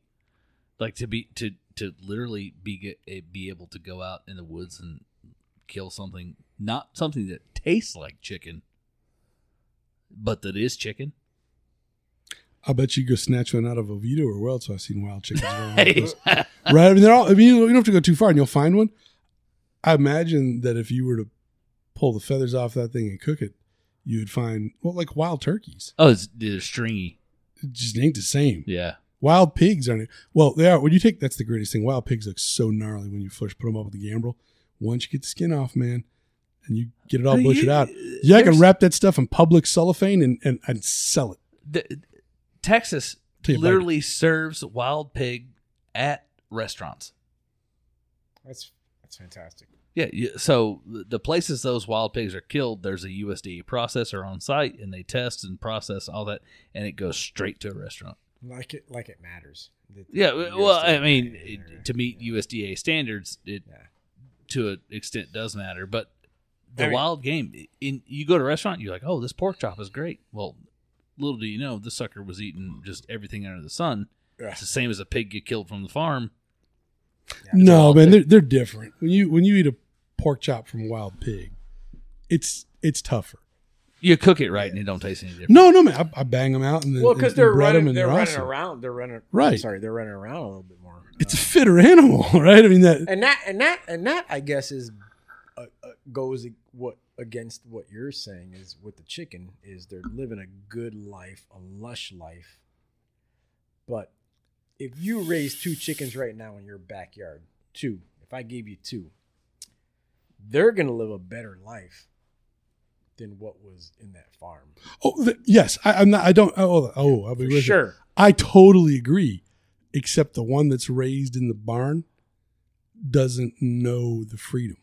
like to be to to literally be eh, be able to go out in the woods and kill something, not something that tastes like chicken, but that is chicken. I bet you go snatch one out of Oviedo or where else I've seen wild chickens. right? I mean, they're all. I mean, you don't have to go too far, and you'll find one. I imagine that if you were to pull the feathers off that thing and cook it, you would find well, like wild turkeys. oh, it's, they're stringy. It just ain't the same. Yeah, Wild pigs aren't. it. Well, they are. When you take that's the greatest thing. Wild pigs look so gnarly when you first put them up with the gambrel. Once you get the skin off, man, and you get it all butchered out, uh, yeah, I can wrap that stuff in Publix cellophane and and, and sell it. the, Texas Till you bite literally serves wild pig at restaurants. That's That's fantastic. Yeah, so the the places those wild pigs are killed, there's a USDA processor on site, and they test and process all that, and it goes straight to a restaurant. Like it, like it matters. That Yeah, the well, I mean, it, to meet USDA standards, it Yeah. to an extent does matter. But the I mean- wild game, in you go to a restaurant, you're like, oh, this pork chop is great. Well, little do you know, this sucker was eating just everything under the sun. Ugh. It's the same as a pig get killed from the farm. No, man, pig. they're they're different. When you when you eat a pork chop from a wild pig, it's it's tougher. You cook it right, and it don't taste any different. No, no, man, I, I bang them out and then Well, because they're bread 'em running, and they're running awesome. around. They're running Right. Sorry, they're running around a little bit more. It's a fitter <laughs> animal, right? I mean that. and that and that and that I guess is uh, uh, goes ag- what against what you're saying is with the chicken is they're living a good life, a lush life. But if you raise two chickens right now in your backyard, two, if I gave you two, they're gonna live a better life than what was in that farm. Oh, th- yes, I, I'm not. I don't. Oh, oh, I'll be with you. sure. I totally agree. Except the one that's raised in the barn doesn't know the freedom.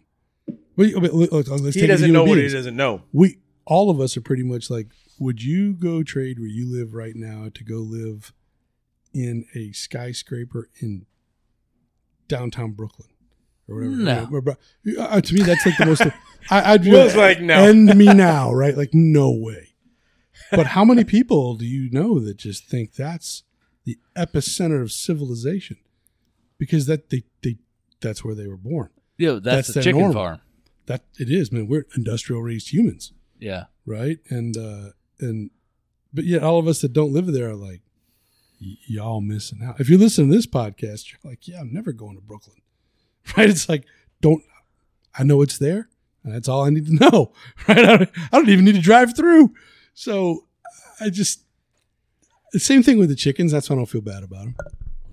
Wait, wait, look, look, let's He take doesn't human know what he doesn't know. we all of us are pretty much like would you go trade where you live right now to go live in a skyscraper in downtown brooklyn or whatever No. Or bro- uh, to me that's like the most <laughs> I, i'd be Will's like, no. end me <laughs> now right like no way but how many people do you know that just think that's the epicenter of civilization because that they, they that's where they were born Yeah, that's, That's a chicken norm. farm. That it is man we're industrial raised humans Yeah. right? And uh and but yet all of us that don't live there are like, "Y- y'all missing out. If you listen to this podcast, you're like, yeah, I'm never going to Brooklyn, <laughs> right? It's like, don't I know it's there, and that's all I need to know, <laughs> right? I don't, I don't even need to drive through. So I just the same thing with the chickens. That's why I don't feel bad about them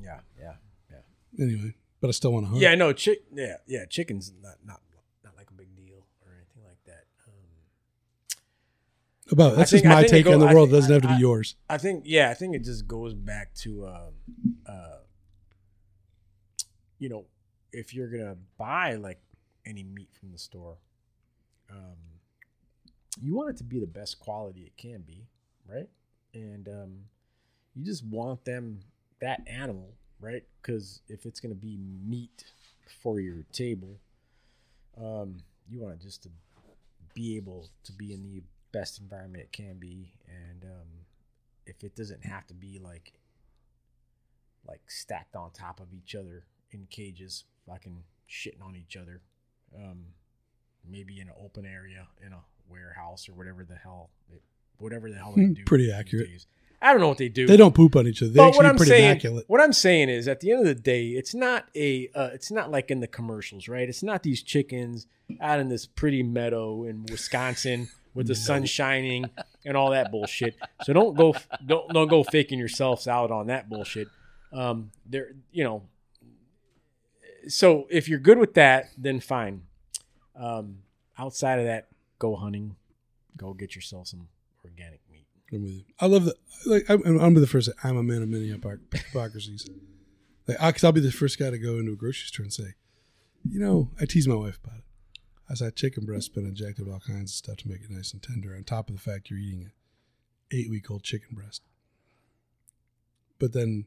Yeah, yeah. Yeah. Anyway. But I still want to hunt. Yeah, no, chick. Yeah, yeah, chicken's not not not like a big deal or anything like that. Um, about that's think- just my take on the I world. It doesn't have to be I- yours. I think, yeah, I think it just goes back to, um, uh, you know, if you're gonna buy like any meat from the store, um, you want it to be the best quality it can be, right? And um, you just want them that animal, right? Because if it's gonna be meat for your table, um, you want it just to be able to be in the best environment it can be, and um, if it doesn't have to be like like stacked on top of each other in cages, fucking shitting on each other, um, maybe in an open area in a warehouse or whatever the hell, it, whatever the hell they Hmm, do. pretty accurate. days. I don't know what they do. They don't poop on each other. They But what I'm pretty saying, immaculate. what I'm saying is, at the end of the day, it's not a, uh, it's not like in the commercials, right? It's not these chickens out in this pretty meadow in Wisconsin with the sun shining and all that bullshit. So don't go, don't don't go faking yourselves out on that bullshit. Um, there, you know. So if you're good with that, then fine. Um, outside of that, go hunting, go get yourself some organic meat. I'm with you. I love that. Like I'm, I'm the first. I'm a man of many hypocr- hypocrisies. Like, I, cause I'll be the first guy to go into a grocery store and say, you know, I tease my wife about it. I said chicken breast been injected with all kinds of stuff to make it nice and tender. On top of the fact you're eating an eight week old chicken breast. But then,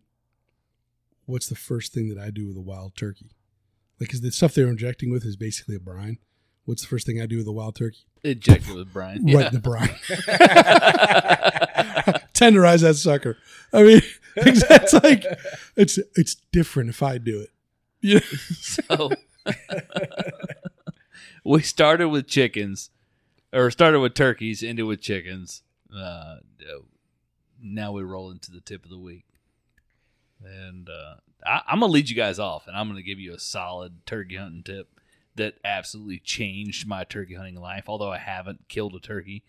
what's the first thing that I do with a wild turkey? Like, is the stuff they're injecting with is basically a brine. What's the first thing I do with a wild turkey? Injected with brine. <laughs> Right Yeah. in the brine. <laughs> Tenderize that sucker. I mean, <laughs> it's like it's it's different if I do it. Yeah. Oh. So we started with chickens, or started with turkeys, ended with chickens. Uh, now we roll into the tip of the week, and uh, I, I'm gonna lead you guys off, and I'm gonna give you a solid turkey hunting tip that absolutely changed my turkey hunting life. Although I haven't killed a turkey,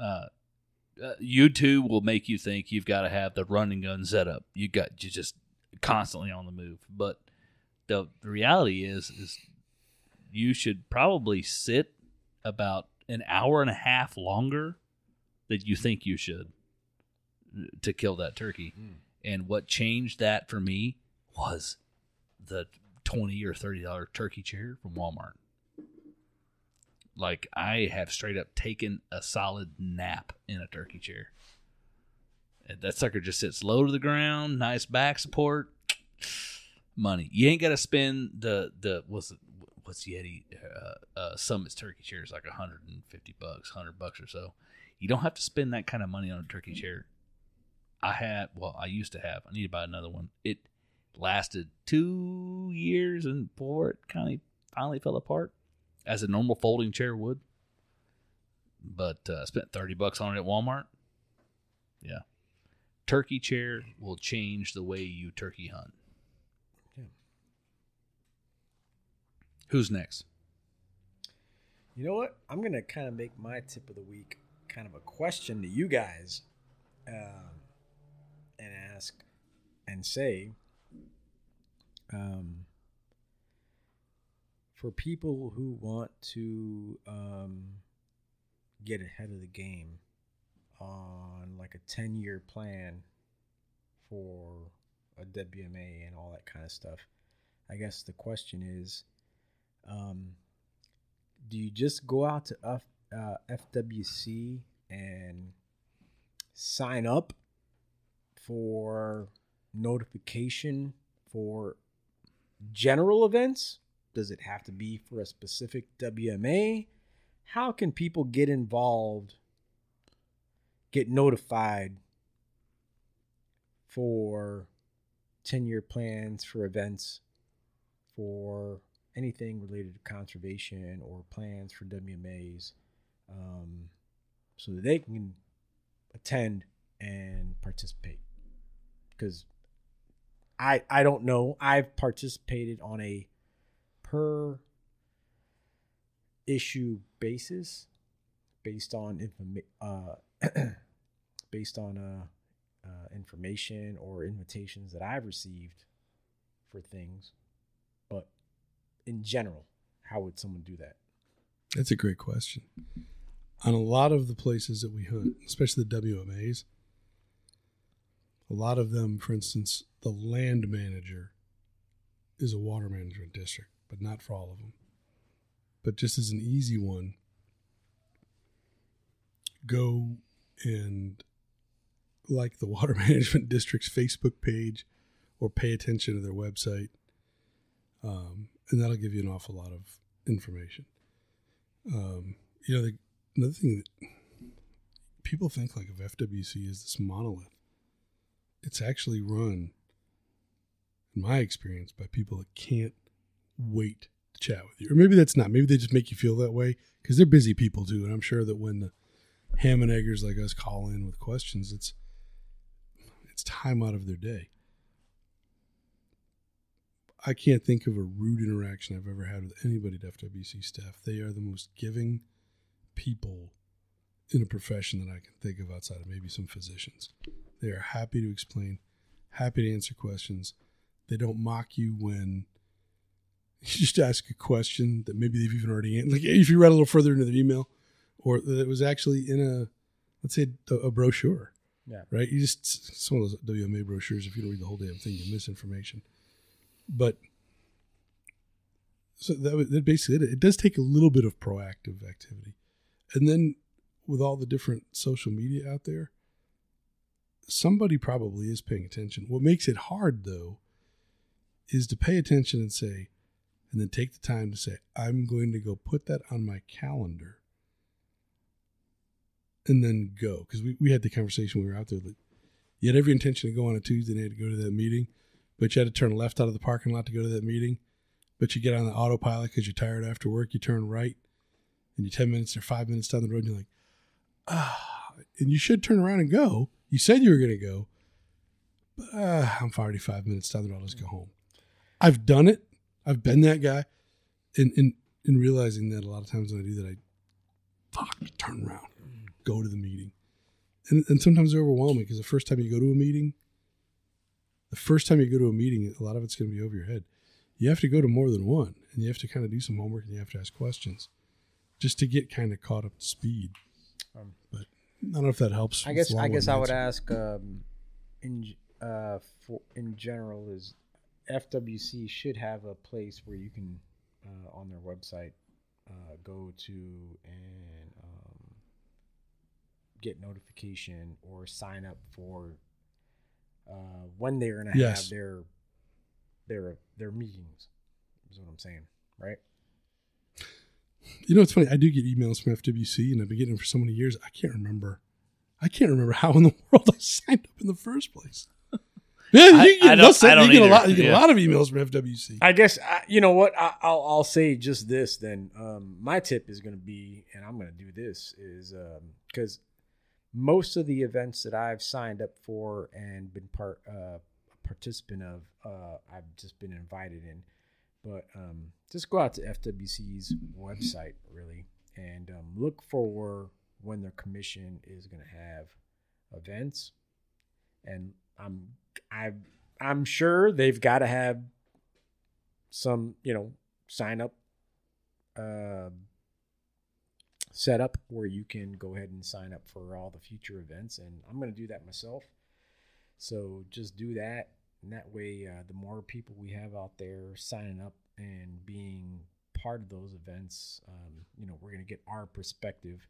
uh, uh, YouTube will make you think you've got to have the running gun setup. You got you just constantly on the move, but the, the reality is is you should probably sit about an hour and a half longer than you think you should to kill that turkey. Hmm. And what changed that for me was the twenty or thirty dollar turkey chair from Walmart. Like I have straight up taken a solid nap in a turkey chair. And that sucker just sits low to the ground, nice back support. <tsk> Money. You ain't got to spend the the what's it, what's Yeti uh, uh, Summit's turkey chair is like 150 bucks, 100 bucks or so. You don't have to spend that kind of money on a turkey chair. I had, well, I used to have. I need to buy another one. It lasted two years and before it kind of finally fell apart, as a normal folding chair would. But uh, spent 30 bucks on it at Walmart. Yeah. Turkey chair will change the way you turkey hunt. Yeah. Who's next? You know what? I'm gonna kind of make my tip of the week kind of a question to you guys, um, and ask and say, um, for people who want to um, get ahead of the game on like a 10 year plan for a WMA and all that kind of stuff. I guess the question is um, do you just go out to F, uh, FWC and sign up for notification for general events? Does it have to be for a specific WMA? How can people get involved, get notified for 10 year plans for events, for anything related to conservation or plans for WMAs, um, so that they can attend and participate? Because I I don't know. I've participated on a per issue basis based on informa- uh, <clears throat> based on uh, uh, information or invitations that I've received for things. In general, how would someone do that? That's a great question. On a lot of the places that we hunt, especially the WMAs, a lot of them, for instance, the land manager is a water management district, but not for all of them. But just as an easy one, go and like the water <laughs> management district's Facebook page or pay attention to their website. Um, and that'll give you an awful lot of information. Um, you know, the, another thing that people think like of FWC is this monolith. It's actually run, in my experience, by people that can't wait to chat with you. Or maybe that's not. Maybe they just make you feel that way because they're busy people too. And I'm sure that when the ham and eggers like us call in with questions, it's it's time out of their day. I can't think of a rude interaction I've ever had with anybody at FWC staff. They are the most giving people in a profession that I can think of outside of maybe some physicians. They are happy to explain, happy to answer questions. They don't mock you when <laughs> you just ask a question that maybe they've even already answered. Like if you read a little further into their email, or that it was actually in a, let's say, a, a brochure. Yeah. Right. You just some of those WMA brochures. If you don't read the whole damn thing, you miss information. But so that, that basically it. It does take a little bit of proactive activity, and then with all the different social media out there, somebody probably is paying attention. What makes it hard though is to pay attention and say, and then take the time to say, I'm going to go put that on my calendar and then go. Because we, we had the conversation we were out there that you had every intention to go on a Tuesday night to go to that meeting, but you had to turn left out of the parking lot to go to that meeting. But you get on the autopilot because you're tired after work, you turn right, and you're 10 minutes or five minutes down the road, and you're like, ah, and you should turn around and go. You said you were going to go, but ah, I'm already five minutes down the road, let's go home. I've done it. I've been that guy. In, in, in realizing that a lot of times when I do that, I fuck, turn around, go to the meeting. And, and sometimes they're overwhelming because the first time you go to a meeting, the first time you go to a meeting, a lot of it's going to be over your head. You have to go to more than one, and you have to kind of do some homework, and you have to ask questions, just to get kind of caught up to speed. Um, but I don't know if that helps. I guess I guess I would ask um, in uh, for in general is FWC should have a place where you can, uh, on their website, uh, go to and um, get notification or sign up for uh, when they're gonna Yes. have their their their meetings. Is what I'm saying, right? You know, it's funny. I do get emails from FWC, and I've been getting them for so many years. I can't remember. I can't remember how in the <laughs> world I signed up in the first place. Yeah, I- you get, I don't- I don't you get a lot. You get Yeah. a lot of emails from FWC. I guess I, you know what I, I'll I'll say just this then. Um, my tip is going to be, and I'm going to do this is because most of the events that I've signed up for and been part uh, participant of, uh, I've just been invited in. But um, just go out to FWC's website really and um, look for when their commission is going to have events, and I'm I I'm sure they've got to have some you know sign up uh, set up where you can go ahead and sign up for all the future events and i'm going to do that myself. So just do that and that way uh, the more people we have out there signing up and being part of those events um, you know we're going to get our perspective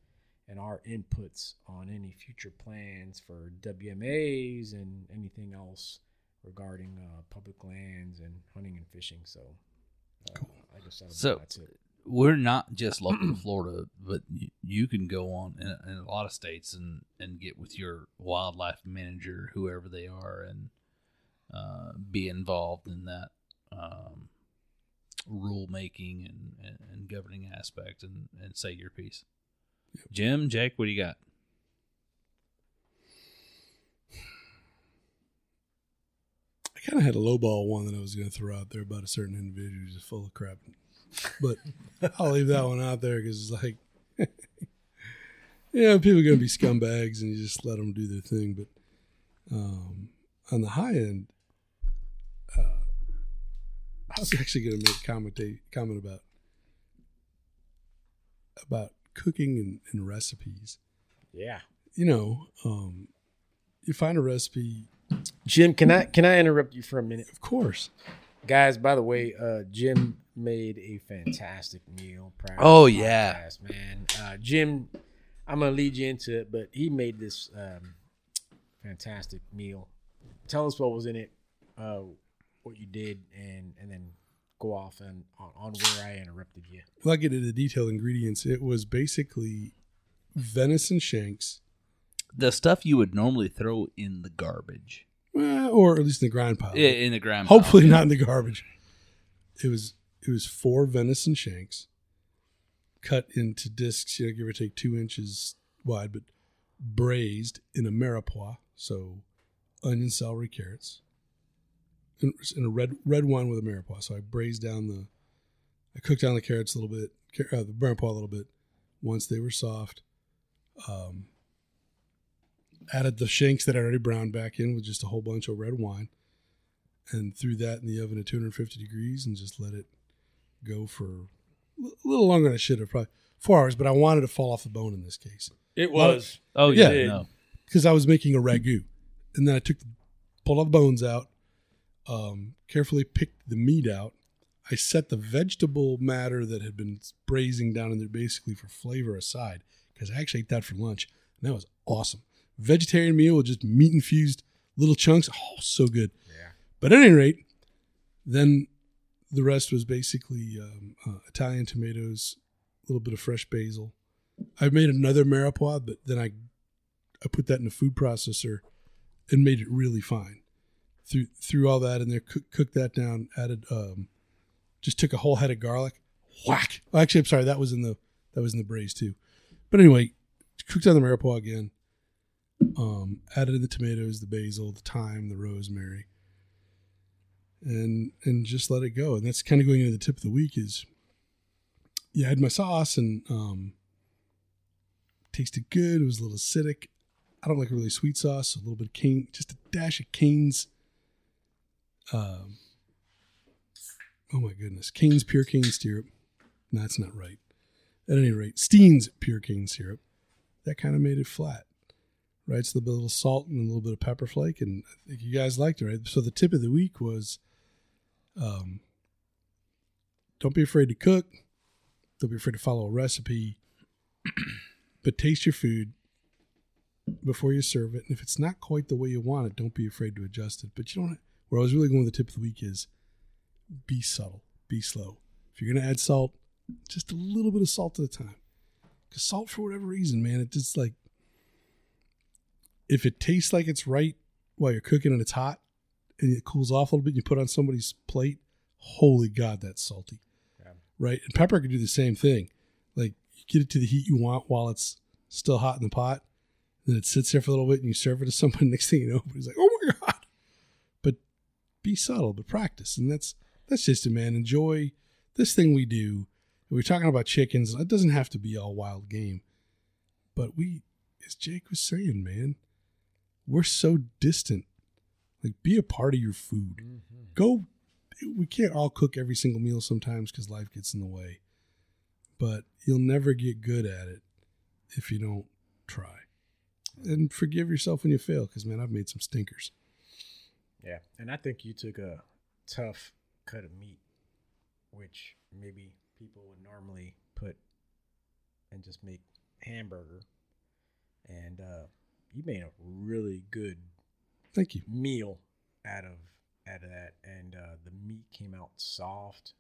and our inputs on any future plans for wmas and anything else regarding uh, public lands and hunting and fishing. So uh, I guess that'll So- my tip. We're not just local <clears throat> to Florida, but you, you can go on in, in a lot of states and, and get with your wildlife manager, whoever they are, and uh, be involved in that um, rule making and, and, and governing aspect and, and say your piece. Jim, Jake, what do you got? I kind of had a lowball one that I was going to throw out there about a certain individual who's full of crap, but I'll leave that one out there because it's like, <laughs> yeah, people are going to be scumbags and you just let them do their thing. But um, on the high end, uh, I was actually going to make a comment, comment about about cooking and, and recipes. yeah You know, um, you find a recipe, Jim, can I can I interrupt you for a minute, of course. guys? By the way, uh, Jim made a fantastic meal. prior Oh, the yeah. podcast, man. Uh, Jim, I'm gonna lead you into it, but he made this um, fantastic meal. Tell us what was in it, uh, what you did, and and then go off and on, on where I interrupted you. Well, I get into the detailed ingredients. It was basically venison shanks, The stuff you would normally throw in the garbage, well, or at least in the grind pile. Yeah, in the ground. pile. Hopefully not in the garbage. It was it was four venison shanks, cut into discs, you know, give or take two inches wide, but braised in a mirepoix, so onion, celery, carrots, in, in a red red wine with a mirepoix. So I braised down the, I cooked down the carrots a little bit, uh, the mirepoix a little bit. Once they were soft, um, added the shanks that I already browned back in with just a whole bunch of red wine, and threw that in the oven at 250 degrees and just let it go for a little longer than I should have, probably four hours. But I wanted to fall off the bone in this case It was. Oh Yeah. yeah, no. because I was making a ragu, and then I took, the, pulled all the bones out, um, carefully picked the meat out. I set the vegetable matter that had been braising down in there basically for flavor aside because I actually ate that for lunch, and that was awesome. Vegetarian meal with just meat infused little chunks. Oh, so good. Yeah. But at any rate, then the rest was basically um, uh, Italian tomatoes, a little bit of fresh basil. I made another mirepoix, but then I I put that in a food processor and made it really fine. Threw threw all that in there, cook, cooked that down, added um, just took a whole head of garlic, whack. Actually, I'm sorry, that was in the that was in the braise too. But anyway, cooked down the mirepoix again. Um, added in the tomatoes, the basil, the thyme, the rosemary, and and just let it go. And that's kind of going into the tip of the week is yeah, I had my sauce and um tasted good. It was a little acidic. I don't like a really sweet sauce, so a little bit of cane, just a dash of canes. Um oh my goodness. Cane's pure cane syrup. No, that's not right. At any rate, Steen's pure cane syrup. That kind of made it flat. Right? So a little salt and a little bit of pepper flake, and I think you guys liked it, right? So the tip of the week was Um, don't be afraid to cook. Don't be afraid to follow a recipe. <clears throat> but taste your food before you serve it. And if it's not quite the way you want it, don't be afraid to adjust it. But you don't. Where I was really going with the tip of the week is be subtle, be slow. If you're going to add salt, just a little bit of salt at a time. Because salt, for whatever reason, man, it just like if it tastes like it's right while you're cooking and it's hot and it cools off a little bit, and you put it on somebody's plate. Holy God, that's salty, Yeah. right? And pepper can do the same thing. Like you get it to the heat you want while it's still hot in the pot. Then it sits there for a little bit, and you serve it to someone. <laughs> Next thing you know, everybody's like, "Oh my God!" But be subtle, but practice, and that's that's just it, man. Enjoy this thing we do. We're talking about chickens. It doesn't have to be all wild game, but we, as Jake was saying, man, we're so distant. Like, be a part of your food. Go. We can't all cook every single meal sometimes because life gets in the way, but you'll never get good at it if you don't try. And forgive yourself when you fail, because man, I've made some stinkers. Yeah, and I think you took a tough cut of meat, which maybe people would normally put and just make hamburger, and uh, you made a really good Thank you. meal out of out of that, and uh, the meat came out soft,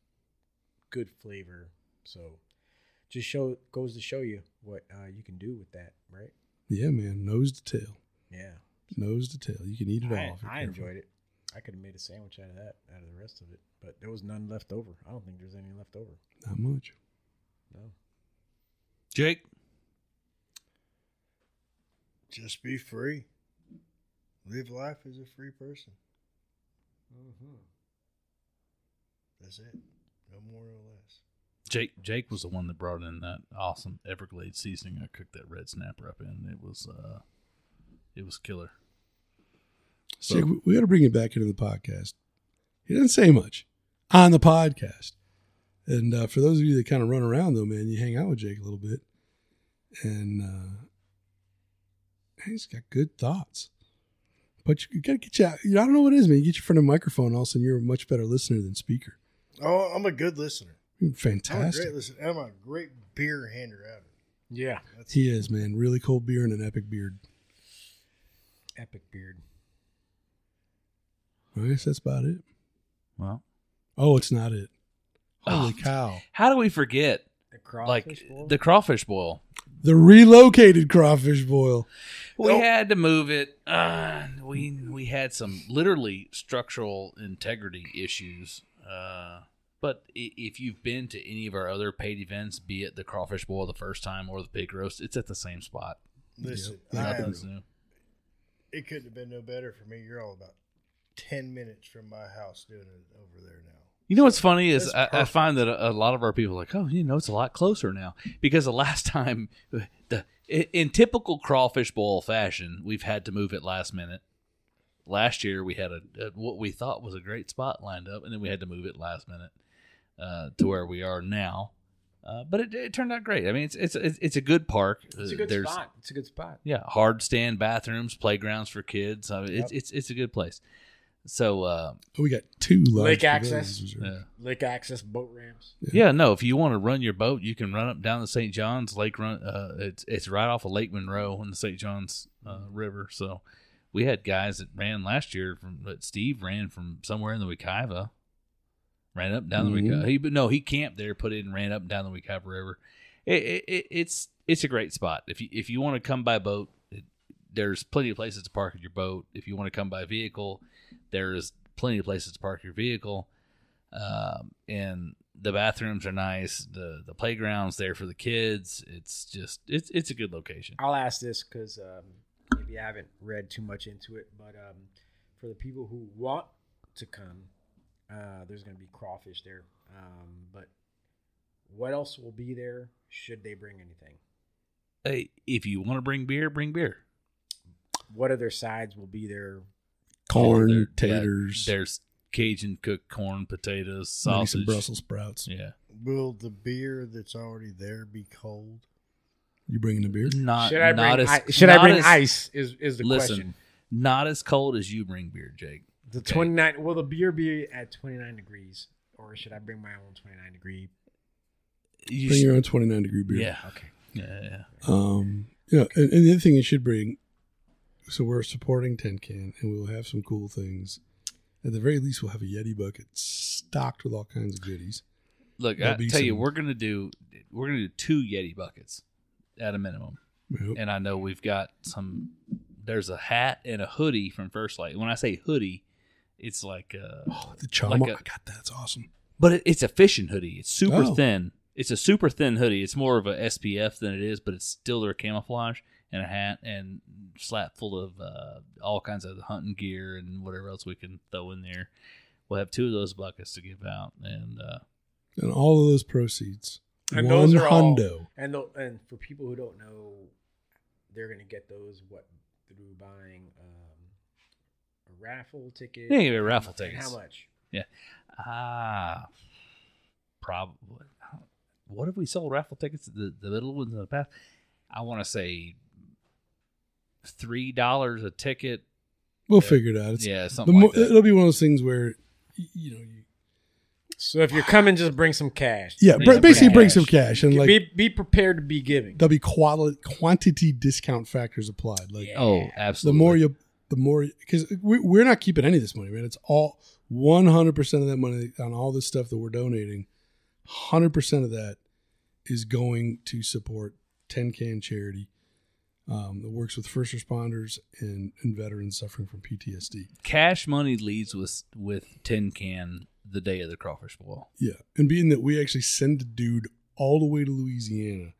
good flavor. So, just show goes to show you what uh, you can do with that, right? Yeah, man, nose to tail, Yeah, nose to tail. You can eat it I, all. if you're I careful. enjoyed it. I could have made a sandwich out of that, out of the rest of it, but there was none left over. I don't think there's any left over. Not much. No. Jake, Just be free. Live life as a free person. Mm-hmm. That's it. No more, no less. Jake, Jake was the one that brought in that awesome Everglades seasoning. I cooked that red snapper up in. It was, uh, it was killer. So we, we got to bring it back into the podcast. He doesn't say much on the podcast. And uh, for those of you that kind of run around, though, man, you hang out with Jake a little bit, and uh, he's got good thoughts. But you, got to get you out. You know, I don't know what it is, man. You get your in front of a microphone, all of a sudden you're a much better listener than speaker. Oh, I'm a good listener. You're I'm a fantastic. great listener. I'm a great beer hander out. Yeah. That's He is, man. Really cold beer and an epic beard. Epic beard. I guess that's about it. Well, Oh, it's not it. Holy Oh. cow. how do we forget The crawfish like boil? the crawfish boil? The relocated crawfish boil. We Nope. had to move it. Uh, we we had some literally structural integrity issues. Uh, but if you've been to any of our other paid events, be it the crawfish boil the first time or the pig roast, it's at the same spot. Listen, Yep. Nothing's new. it couldn't have been no better for me. You're all about ten minutes from my house doing it over there now. You know what's funny is I, I find that a, a lot of our people are like, oh, you know, it's a lot closer now because the last <laughs> time, the in, in typical crawfish boil fashion, we've had to move it last minute. Last year we had a, a what we thought was a great spot lined up, and then we had to move it last minute uh, to where we are now. Uh, but it, it turned out great. I mean, it's it's it's it's a good park. It's a Uh, good There's spot. It's a good spot. yeah, hard stand bathrooms, playgrounds for kids. I mean, it's Yep. it's it's a good place. So uh, Oh, we got two Lake access. yeah. Lake access boat ramps. Yeah, no. If you want to run your boat, you can run up down the St. Johns Lake. Run. Uh, it's it's right off of Lake Monroe in the St. Johns uh, River. So we had guys that ran last year from. But Steve ran from somewhere in the Wekiva. Ran up down the Mhm. Wekiva. He but no, he camped there, put it and ran up and down the Wekiva River. It, it, it, it's it's a great spot. If you if you want to come by boat, it, there's plenty of places to park your boat. If you want to come by vehicle, there's plenty of places to park your vehicle um, and the bathrooms are nice. the The playground's there for the kids. It's just it's it's a good location. I'll ask this because um, maybe I haven't read too much into it, but um, for the people who want to come, uh, there's going to be crawfish there. Um, but what else will be there? Should they bring anything? Hey, if you want to bring beer, bring beer. What other sides will be there? Corn, There- taters, yeah, there's Cajun cooked corn, potatoes, maybe sausage, some Brussels sprouts. Yeah, Will the beer that's already there be cold? You bringing the beer? not should I not bring? as I, should I bring as- ice? Is is the listen, question? not as cold as you bring beer, Jake. The Okay. 29. Will the beer be at 29 degrees, or should I bring my own 29 degree? You Bring should- your own 29 degree beer. yeah, Okay. yeah, yeah. Um, you know, and, and the other thing you should bring, so we're supporting Tin Can, and we'll have some cool things. At the very least, we'll have a Yeti bucket stocked with all kinds of goodies. Look, There'll I tell you, we're gonna do we're gonna do two Yeti buckets at a minimum, Yep. and I know we've got some. There's a hat and a hoodie from First Lite. When I say hoodie, it's like uh, Oh, the Chama, Like a- I got that. It's awesome. but it, it's a fishing hoodie. It's super Oh. thin. It's a super thin hoodie. It's more of a SPF than it is, but it's still their camouflage and a hat and slap full of uh, all kinds of hunting gear and whatever else we can throw in there. We'll have two of those buckets to give out, and uh, And all of those proceeds, And one those are all- hundo. And the, and for people who don't know, they're gonna get those what through buying um, a raffle ticket. Yeah, you get raffle And tickets. How much? Yeah. Ah, probably. What have we sold raffle tickets? The the little ones in the past. I want to say three dollars a ticket. We'll Yeah. figure it out. It's, Yeah, something mo- like that. It'll be one of those things where, you know, you, So if you're coming, just bring some cash. yeah, Bring br- some basically bring cash. some cash and like be be prepared to be giving. there'll be quality quantity discount factors applied. Like Oh, absolutely. the more you, the more because we, we're not keeping any of this money, man. It's all one hundred percent of that money on all this stuff that we're donating. Hundred percent of that is going to support Ten Can Charity um, that works with first responders and, and veterans suffering from PTSD. cash money leads with with tin can the day of the crawfish boil. Yeah, and being that we actually send a dude all the way to Louisiana,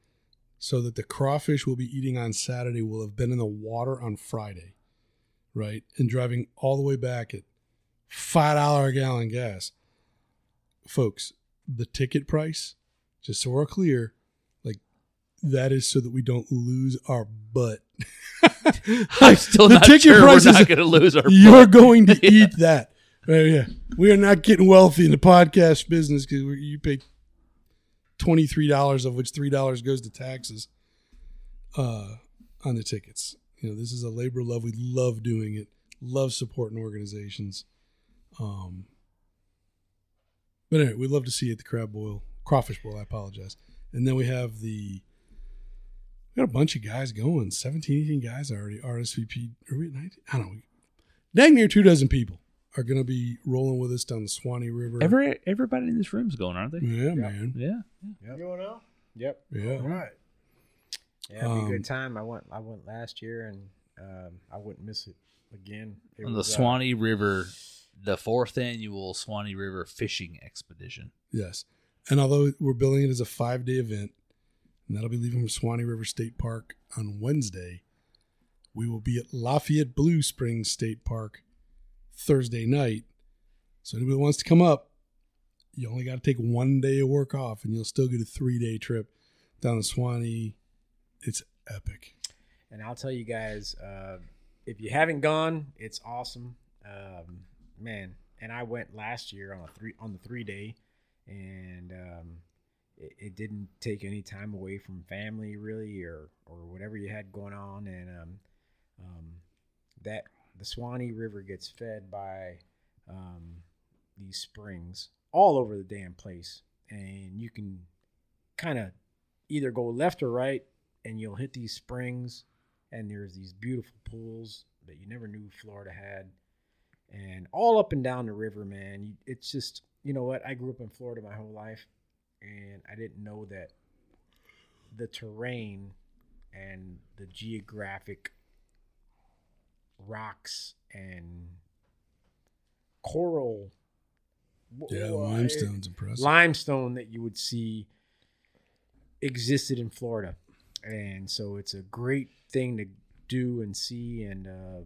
so that the crawfish we'll be eating on Saturday will have been in the water on Friday, right? And driving all the way back at five dollar a gallon gas, folks. The ticket price, just so we're clear, that is so that we don't lose our butt. <laughs> I'm still <laughs> the not ticket sure price we're not going to lose our. you're butt. going to <laughs> Yeah. eat that. Right, yeah, we are not getting wealthy in the podcast business because you pay twenty three dollars, of which three dollars goes to taxes uh, on the tickets. You know, this is a labor love. We love doing it. Love supporting organizations. Um, but anyway, we'd love to see you at the crab boil, crawfish boil. I apologize. And then we have the we got a bunch of guys going 17 18 guys already rsvp are we at 19 i don't know dang near two dozen people are going to be rolling with us down the swanee river Every everybody in this room's going, aren't they? yeah man Yeah. You going out? Yep. yeah All right. Yeah, it'd be a Um, good time. I went I went last year and um, I wouldn't miss it again. It On the was, uh, Swanee River, the fourth annual Swanee River fishing expedition. yes and although we're billing it as a five day event and that'll be leaving from swanee river state park on wednesday. We will be at lafayette blue springs state park thursday night. So anybody wants to come up you only got to take one day of work off and you'll still get a three day trip down to swanee it's epic. And I'll tell you guys, uh, if you haven't gone, it's awesome, um, man. And I went last year on a three on the three day, and um, it, it didn't take any time away from family really, or or whatever you had going on. And um, um, that the Swanee River gets fed by um, these springs all over the damn place, and you can kind of either go left or right, and you'll hit these springs and there's these beautiful pools that you never knew Florida had, and all up and down the river, man. It's just, you know what? I grew up in Florida my whole life, and I didn't know that the terrain and the geographic rocks and coral, yeah w- limestone's impressive limestone that you would see existed in Florida. And so it's a great thing to do and see. And uh,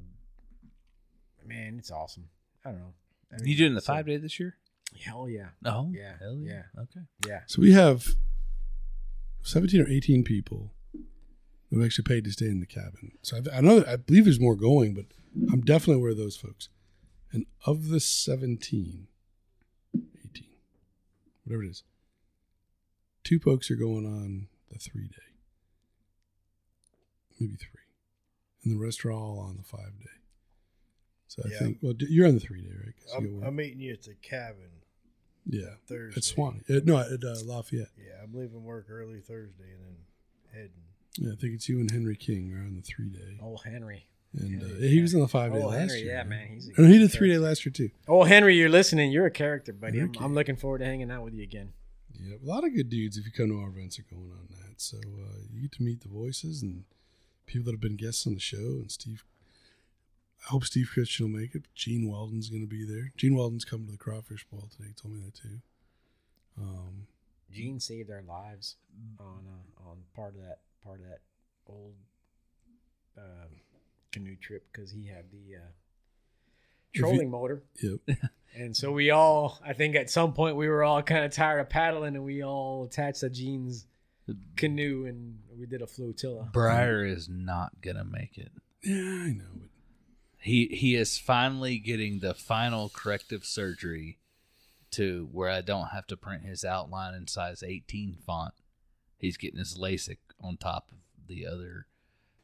man, it's awesome. I don't know. I You doing the so- five day this year? Hell yeah. Oh, Yeah, Hell yeah. Okay. Yeah. So we have 17 or 18 people who actually paid to stay in the cabin. So I, I know, I believe there's more going, but I'm definitely aware of those folks. And of the 17, 18, whatever it is, two folks are going on the three day, maybe three. And the rest are all on the five day. So I Yeah. think well, you're on the three day, right? 'Cause you I'm, got. I'm meeting you at the cabin yeah, Thursday. at Swan. Uh, no, at uh, Lafayette. Yeah, I'm leaving work early Thursday and then heading. Yeah, I think it's you and Henry King are on the three day, Oh Henry. and uh, Henry, he was on the five day Oh last Henry, year. yeah, right? man. He's a Oh, no, he good did three day last year too. Oh Henry, you're listening. You're a character, buddy. I'm, I'm looking forward to hanging out with you again. Yeah, a lot of good dudes. If you come to our events, are going on that. So uh, you get to meet the voices and people that have been guests on the show. And Steve, I hope Steve Christian will make it. Gene Weldon's going to be there. Gene Weldon's coming to the crawfish ball today. He told me that too. Um, Gene saved our lives on uh, on part of that part of that old um canoe trip because he had the uh, you- trolling motor, yep. <laughs> and so we all I think at some point we were all kind of tired of paddling, and we all attached to Gene's canoe and we did a flotilla. Briar is not gonna make it. Yeah, I know. But He he is finally getting the final corrective surgery to where I don't have to print his outline in size 18 font. He's getting his LASIK on top of the other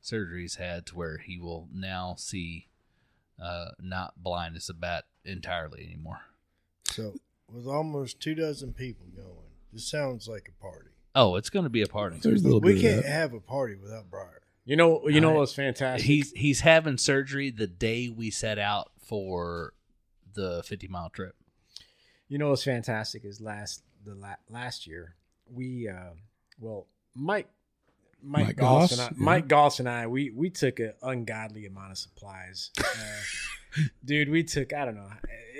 surgeries had to where he will now see uh, not blind as a bat entirely anymore. So with almost two dozen people going, this sounds like a party. Oh, it's going to be a party. there's a little we can't that. have a party without Briar. You know, you know I- what's fantastic? He's he's having surgery the day we set out for the 50 mile trip. You know what's fantastic is last the la- last year we uh, well Mike Mike, Mike Goss, Goss, and I, yeah. Mike Goss and I we we took an ungodly amount of supplies. Uh, <laughs> dude, we took I don't know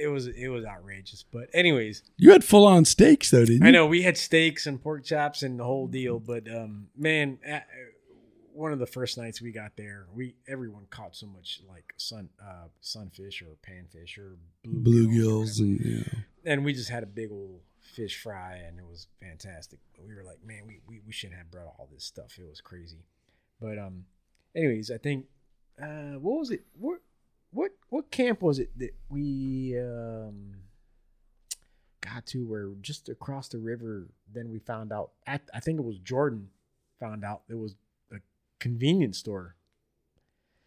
it was it was outrageous. But anyways, You had full on steaks though, didn't you? I know we had steaks and pork chops and the whole deal. But um, man, uh, one of the first nights we got there, we everyone caught so much like sun uh, sunfish or panfish or bluegills Bluegills and yeah. and we just had a big old fish fry and it was fantastic. But we were like man we, we, we shouldn't have brought all this stuff. It was crazy. But um anyways i think uh what was it? What what what camp was it that we um got to where just across the river then we found out at, i think it was jordan found out it was convenience store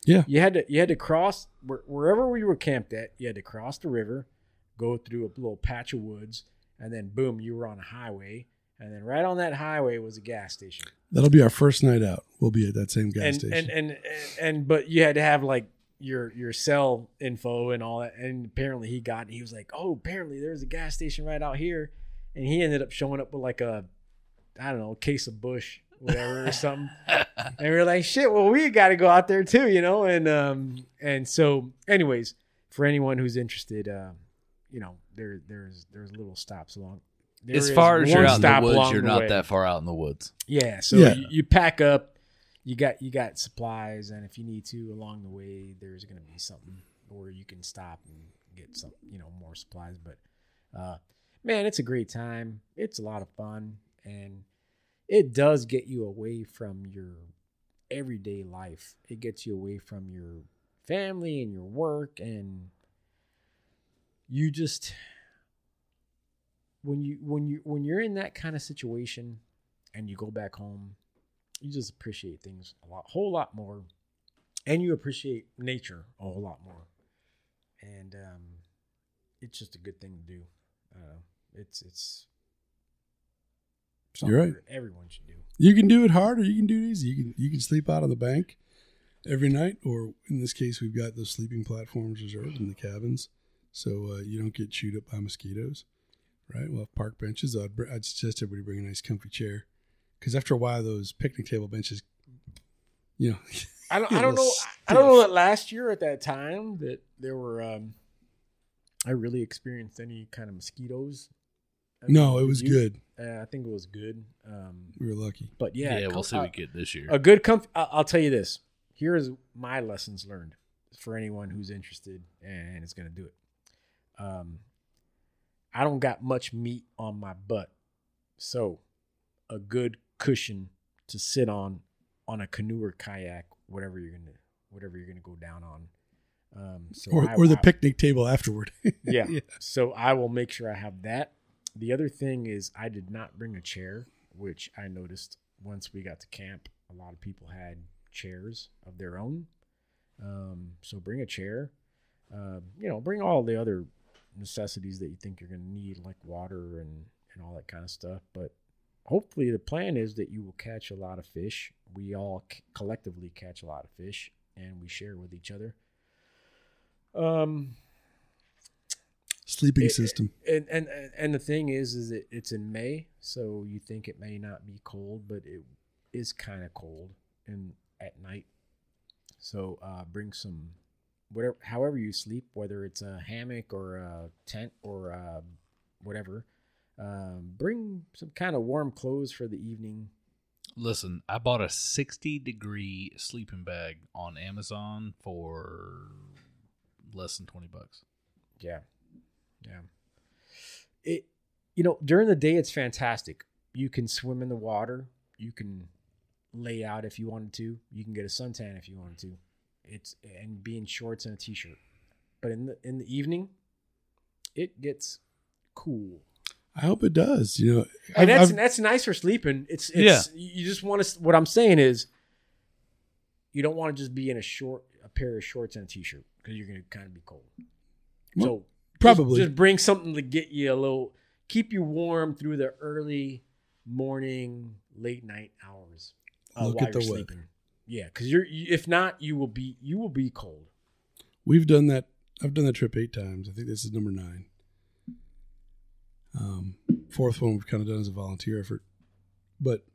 Yeah. you had to you had to cross wherever we were camped at you had to cross the river go through a little patch of woods and then boom you were on a highway and then right on that highway was a gas station That'll be our first night out. We'll be at that same gas and, station. and and and and but you had to have like your your cell info and all that and apparently he got he was like oh apparently there's a gas station right out here and he ended up showing up with like a i don't know case of Busch whatever or something and we are like shit well we got to go out there too you know and um and so anyways for anyone who's interested um you know there there's there's little stops along there as far as you're out in the woods, you're the not way. that far out in the woods. Yeah, so Yeah. You, you pack up, you got you got supplies, and if you need to along the way, there's gonna be something where you can stop and get some, you know, more supplies. But uh, man, it's a great time. It's a lot of fun, and it does get you away from your everyday life. It gets you away from your family and your work, and you just when you when you when you're in that kind of situation and you go back home, you just appreciate things a lot, whole lot more, and you appreciate nature a whole lot more, and um, it's just a good thing to do. Uh, it's it's You're right. that Everyone should do. You can do it hard or you can do it easy. You can you can sleep out on the bank every night, or in this case, we've got those sleeping platforms reserved in the cabins, so uh, you don't get chewed up by mosquitoes. Right? We'll have park benches. I'd, br- I'd suggest everybody bring a nice comfy chair, because after a while, those picnic table benches, you know, <laughs> I don't. I don't know. little I don't know that last year at that time that there were. Um, I really experienced any kind of mosquitoes. I no, it was you- good. Uh, I think it was good. Um, We were lucky. but yeah, Yeah, we'll see uh, what we get this year. a good comf- I- I'll tell you this. Here's my lessons learned for anyone who's interested and is going to do it. Um, I don't got much meat on my butt, so a good cushion to sit on on a canoe or kayak, whatever you're gonna whatever you're gonna go down on. Um, so or I- or the I- picnic table afterward. <laughs> yeah. Yeah. So I will make sure I have that. The other thing is I did not bring a chair, which I noticed once we got to camp. A lot of people had chairs of their own. Um, so bring a chair. Um, you know, bring all the other necessities that you think you're going to need, like water and and all that kind of stuff. But hopefully, the plan is that you will catch a lot of fish. We all c- collectively catch a lot of fish, and we share with each other. Um, Sleeping It- system. and and and the thing is, is that it's in May, so you think it may not be cold, but it is kind of cold and at night. So uh, bring some whatever, however you sleep, whether it's a hammock or a tent or uh, whatever. Um, bring some kind of warm clothes for the evening. Listen, I bought a 60 degree sleeping bag on Amazon for less than 20 bucks. Yeah, yeah. It, you know, during the day it's fantastic. You can swim in the water. You can lay out if you wanted to. You can get a suntan if you wanted to. It's and be in shorts and a t-shirt. But in the in the evening, it gets cool. I hope it does. You know, And I've- that's I've- that's nice for sleeping. It's it's you just want to. What I'm saying is, you don't want to just be in a short a pair of shorts and a t-shirt because you're gonna kind of be cold. Well, so probably. just, just bring something to get you a little, keep you warm through the early morning, late night hours. uh, Look at the weather. sleeping. Yeah, because you're you- if not, you will be you will be cold. We've done that. I've done that trip eight times. I think this is number nine. Um, fourth one we've kind of done as a volunteer effort, but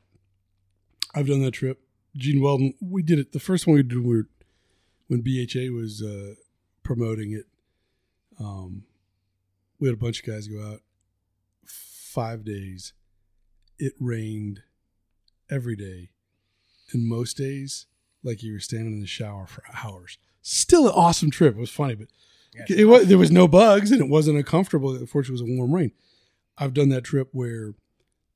I've done that trip. Gene Weldon, we did it. The first one we did we were, when BHA was uh, promoting it. Um, we had a bunch of guys go out. Five days, it rained every day, and most days, like you were standing in the shower for hours. Still an awesome trip. It was funny, but it was, there was no bugs and it wasn't uncomfortable. Unfortunately, it was a warm rain. I've done that trip where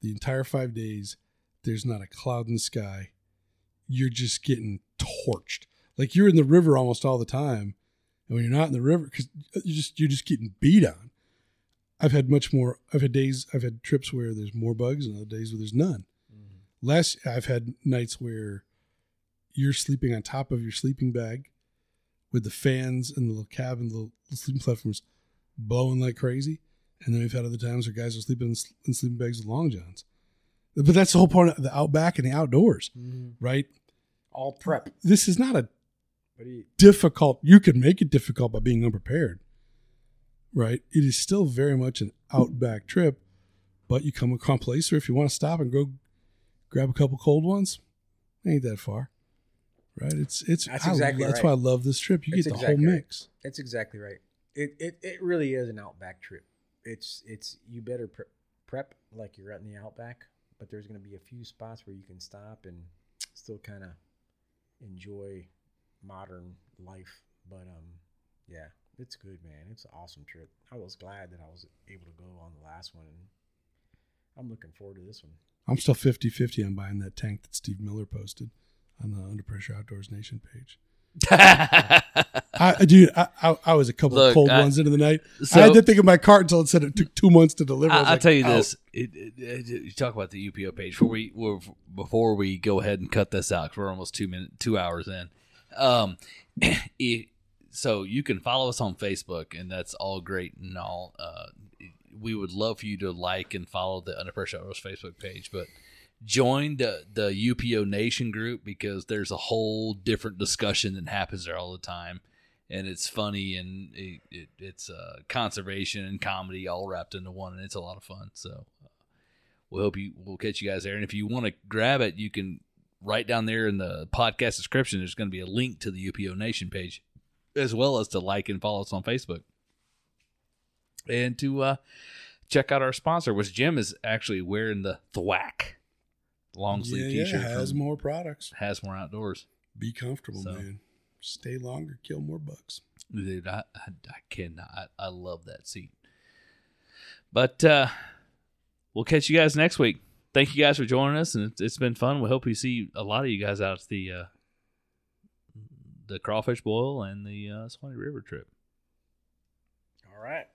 the entire five days there's not a cloud in the sky. You're just getting torched. Like you're in the river almost all the time, and when you're not in the river, because uh, you just you're just getting beat on. I've had much more. I've had days. I've had trips where there's more bugs, and other days where there's none. Mm-hmm. Last, I've had nights where you're sleeping on top of your sleeping bag with the fans and the little cabin, the little sleeping platforms blowing like crazy. And then we've had other times where guys are sleeping in, in sleeping bags with long johns. But that's the whole point of the outback and the outdoors, mm-hmm. right? All prep. This is not a What do you? difficult. You can make it difficult by being unprepared, right? It is still very much an outback trip, but you come across a place where if you want to stop and go grab a couple cold ones, ain't that far, right? It's it's That's I- exactly that's right. why I love this trip. You That's get the exactly whole right. mix. That's exactly right. It, it it really is an outback trip. It's it's you better pre- prep like you're out in the outback, but there's going to be a few spots where you can stop and still kind of enjoy modern life. But um, yeah, it's good, man. It's an awesome trip. I was glad that I was able to go on the last one, and I'm looking forward to this one. I'm still 50 50 on buying that tank that Steve Miller posted on the Under Pressure Outdoors Nation page. <laughs> I, dude, I, I, I was a couple Look, of cold I- ones into the night. So- I had that thing in my cart until it said it took two months to deliver. I I'll like, tell you "Oh." this: it, it, it- you talk about the UPO page before we we're- before we go ahead and cut this out because we're almost two minutes, two hours in. Um, <clears throat> it, so you can follow us on Facebook, and that's all great and all. Uh, we would love for you to like and follow the Under Pressure Outdoors Facebook page, but join the the UPO Nation group because there's a whole different discussion that happens there all the time and it's funny and it, it, it's uh, conservation and comedy all wrapped into one, and it's a lot of fun. So uh, we hope you we'll catch you guys there. And if you want to grab it, you can right down there in the podcast description. There's going to be a link to the UPO Nation page, as well as to like and follow us on Facebook, and to uh, check out our sponsor, which Jim is actually wearing the thwack long sleeve yeah, T-shirt. Yeah, has more products. Has more outdoors. Be comfortable, So. man. Stay longer, kill more bugs. Dude, I, I, I cannot. I, I love that seat. But uh, we'll catch you guys next week. Thank you guys for joining us, and it's, it's been fun. We hope we see a lot of you guys out at the uh, the crawfish boil and the uh, Swanee River trip. All right.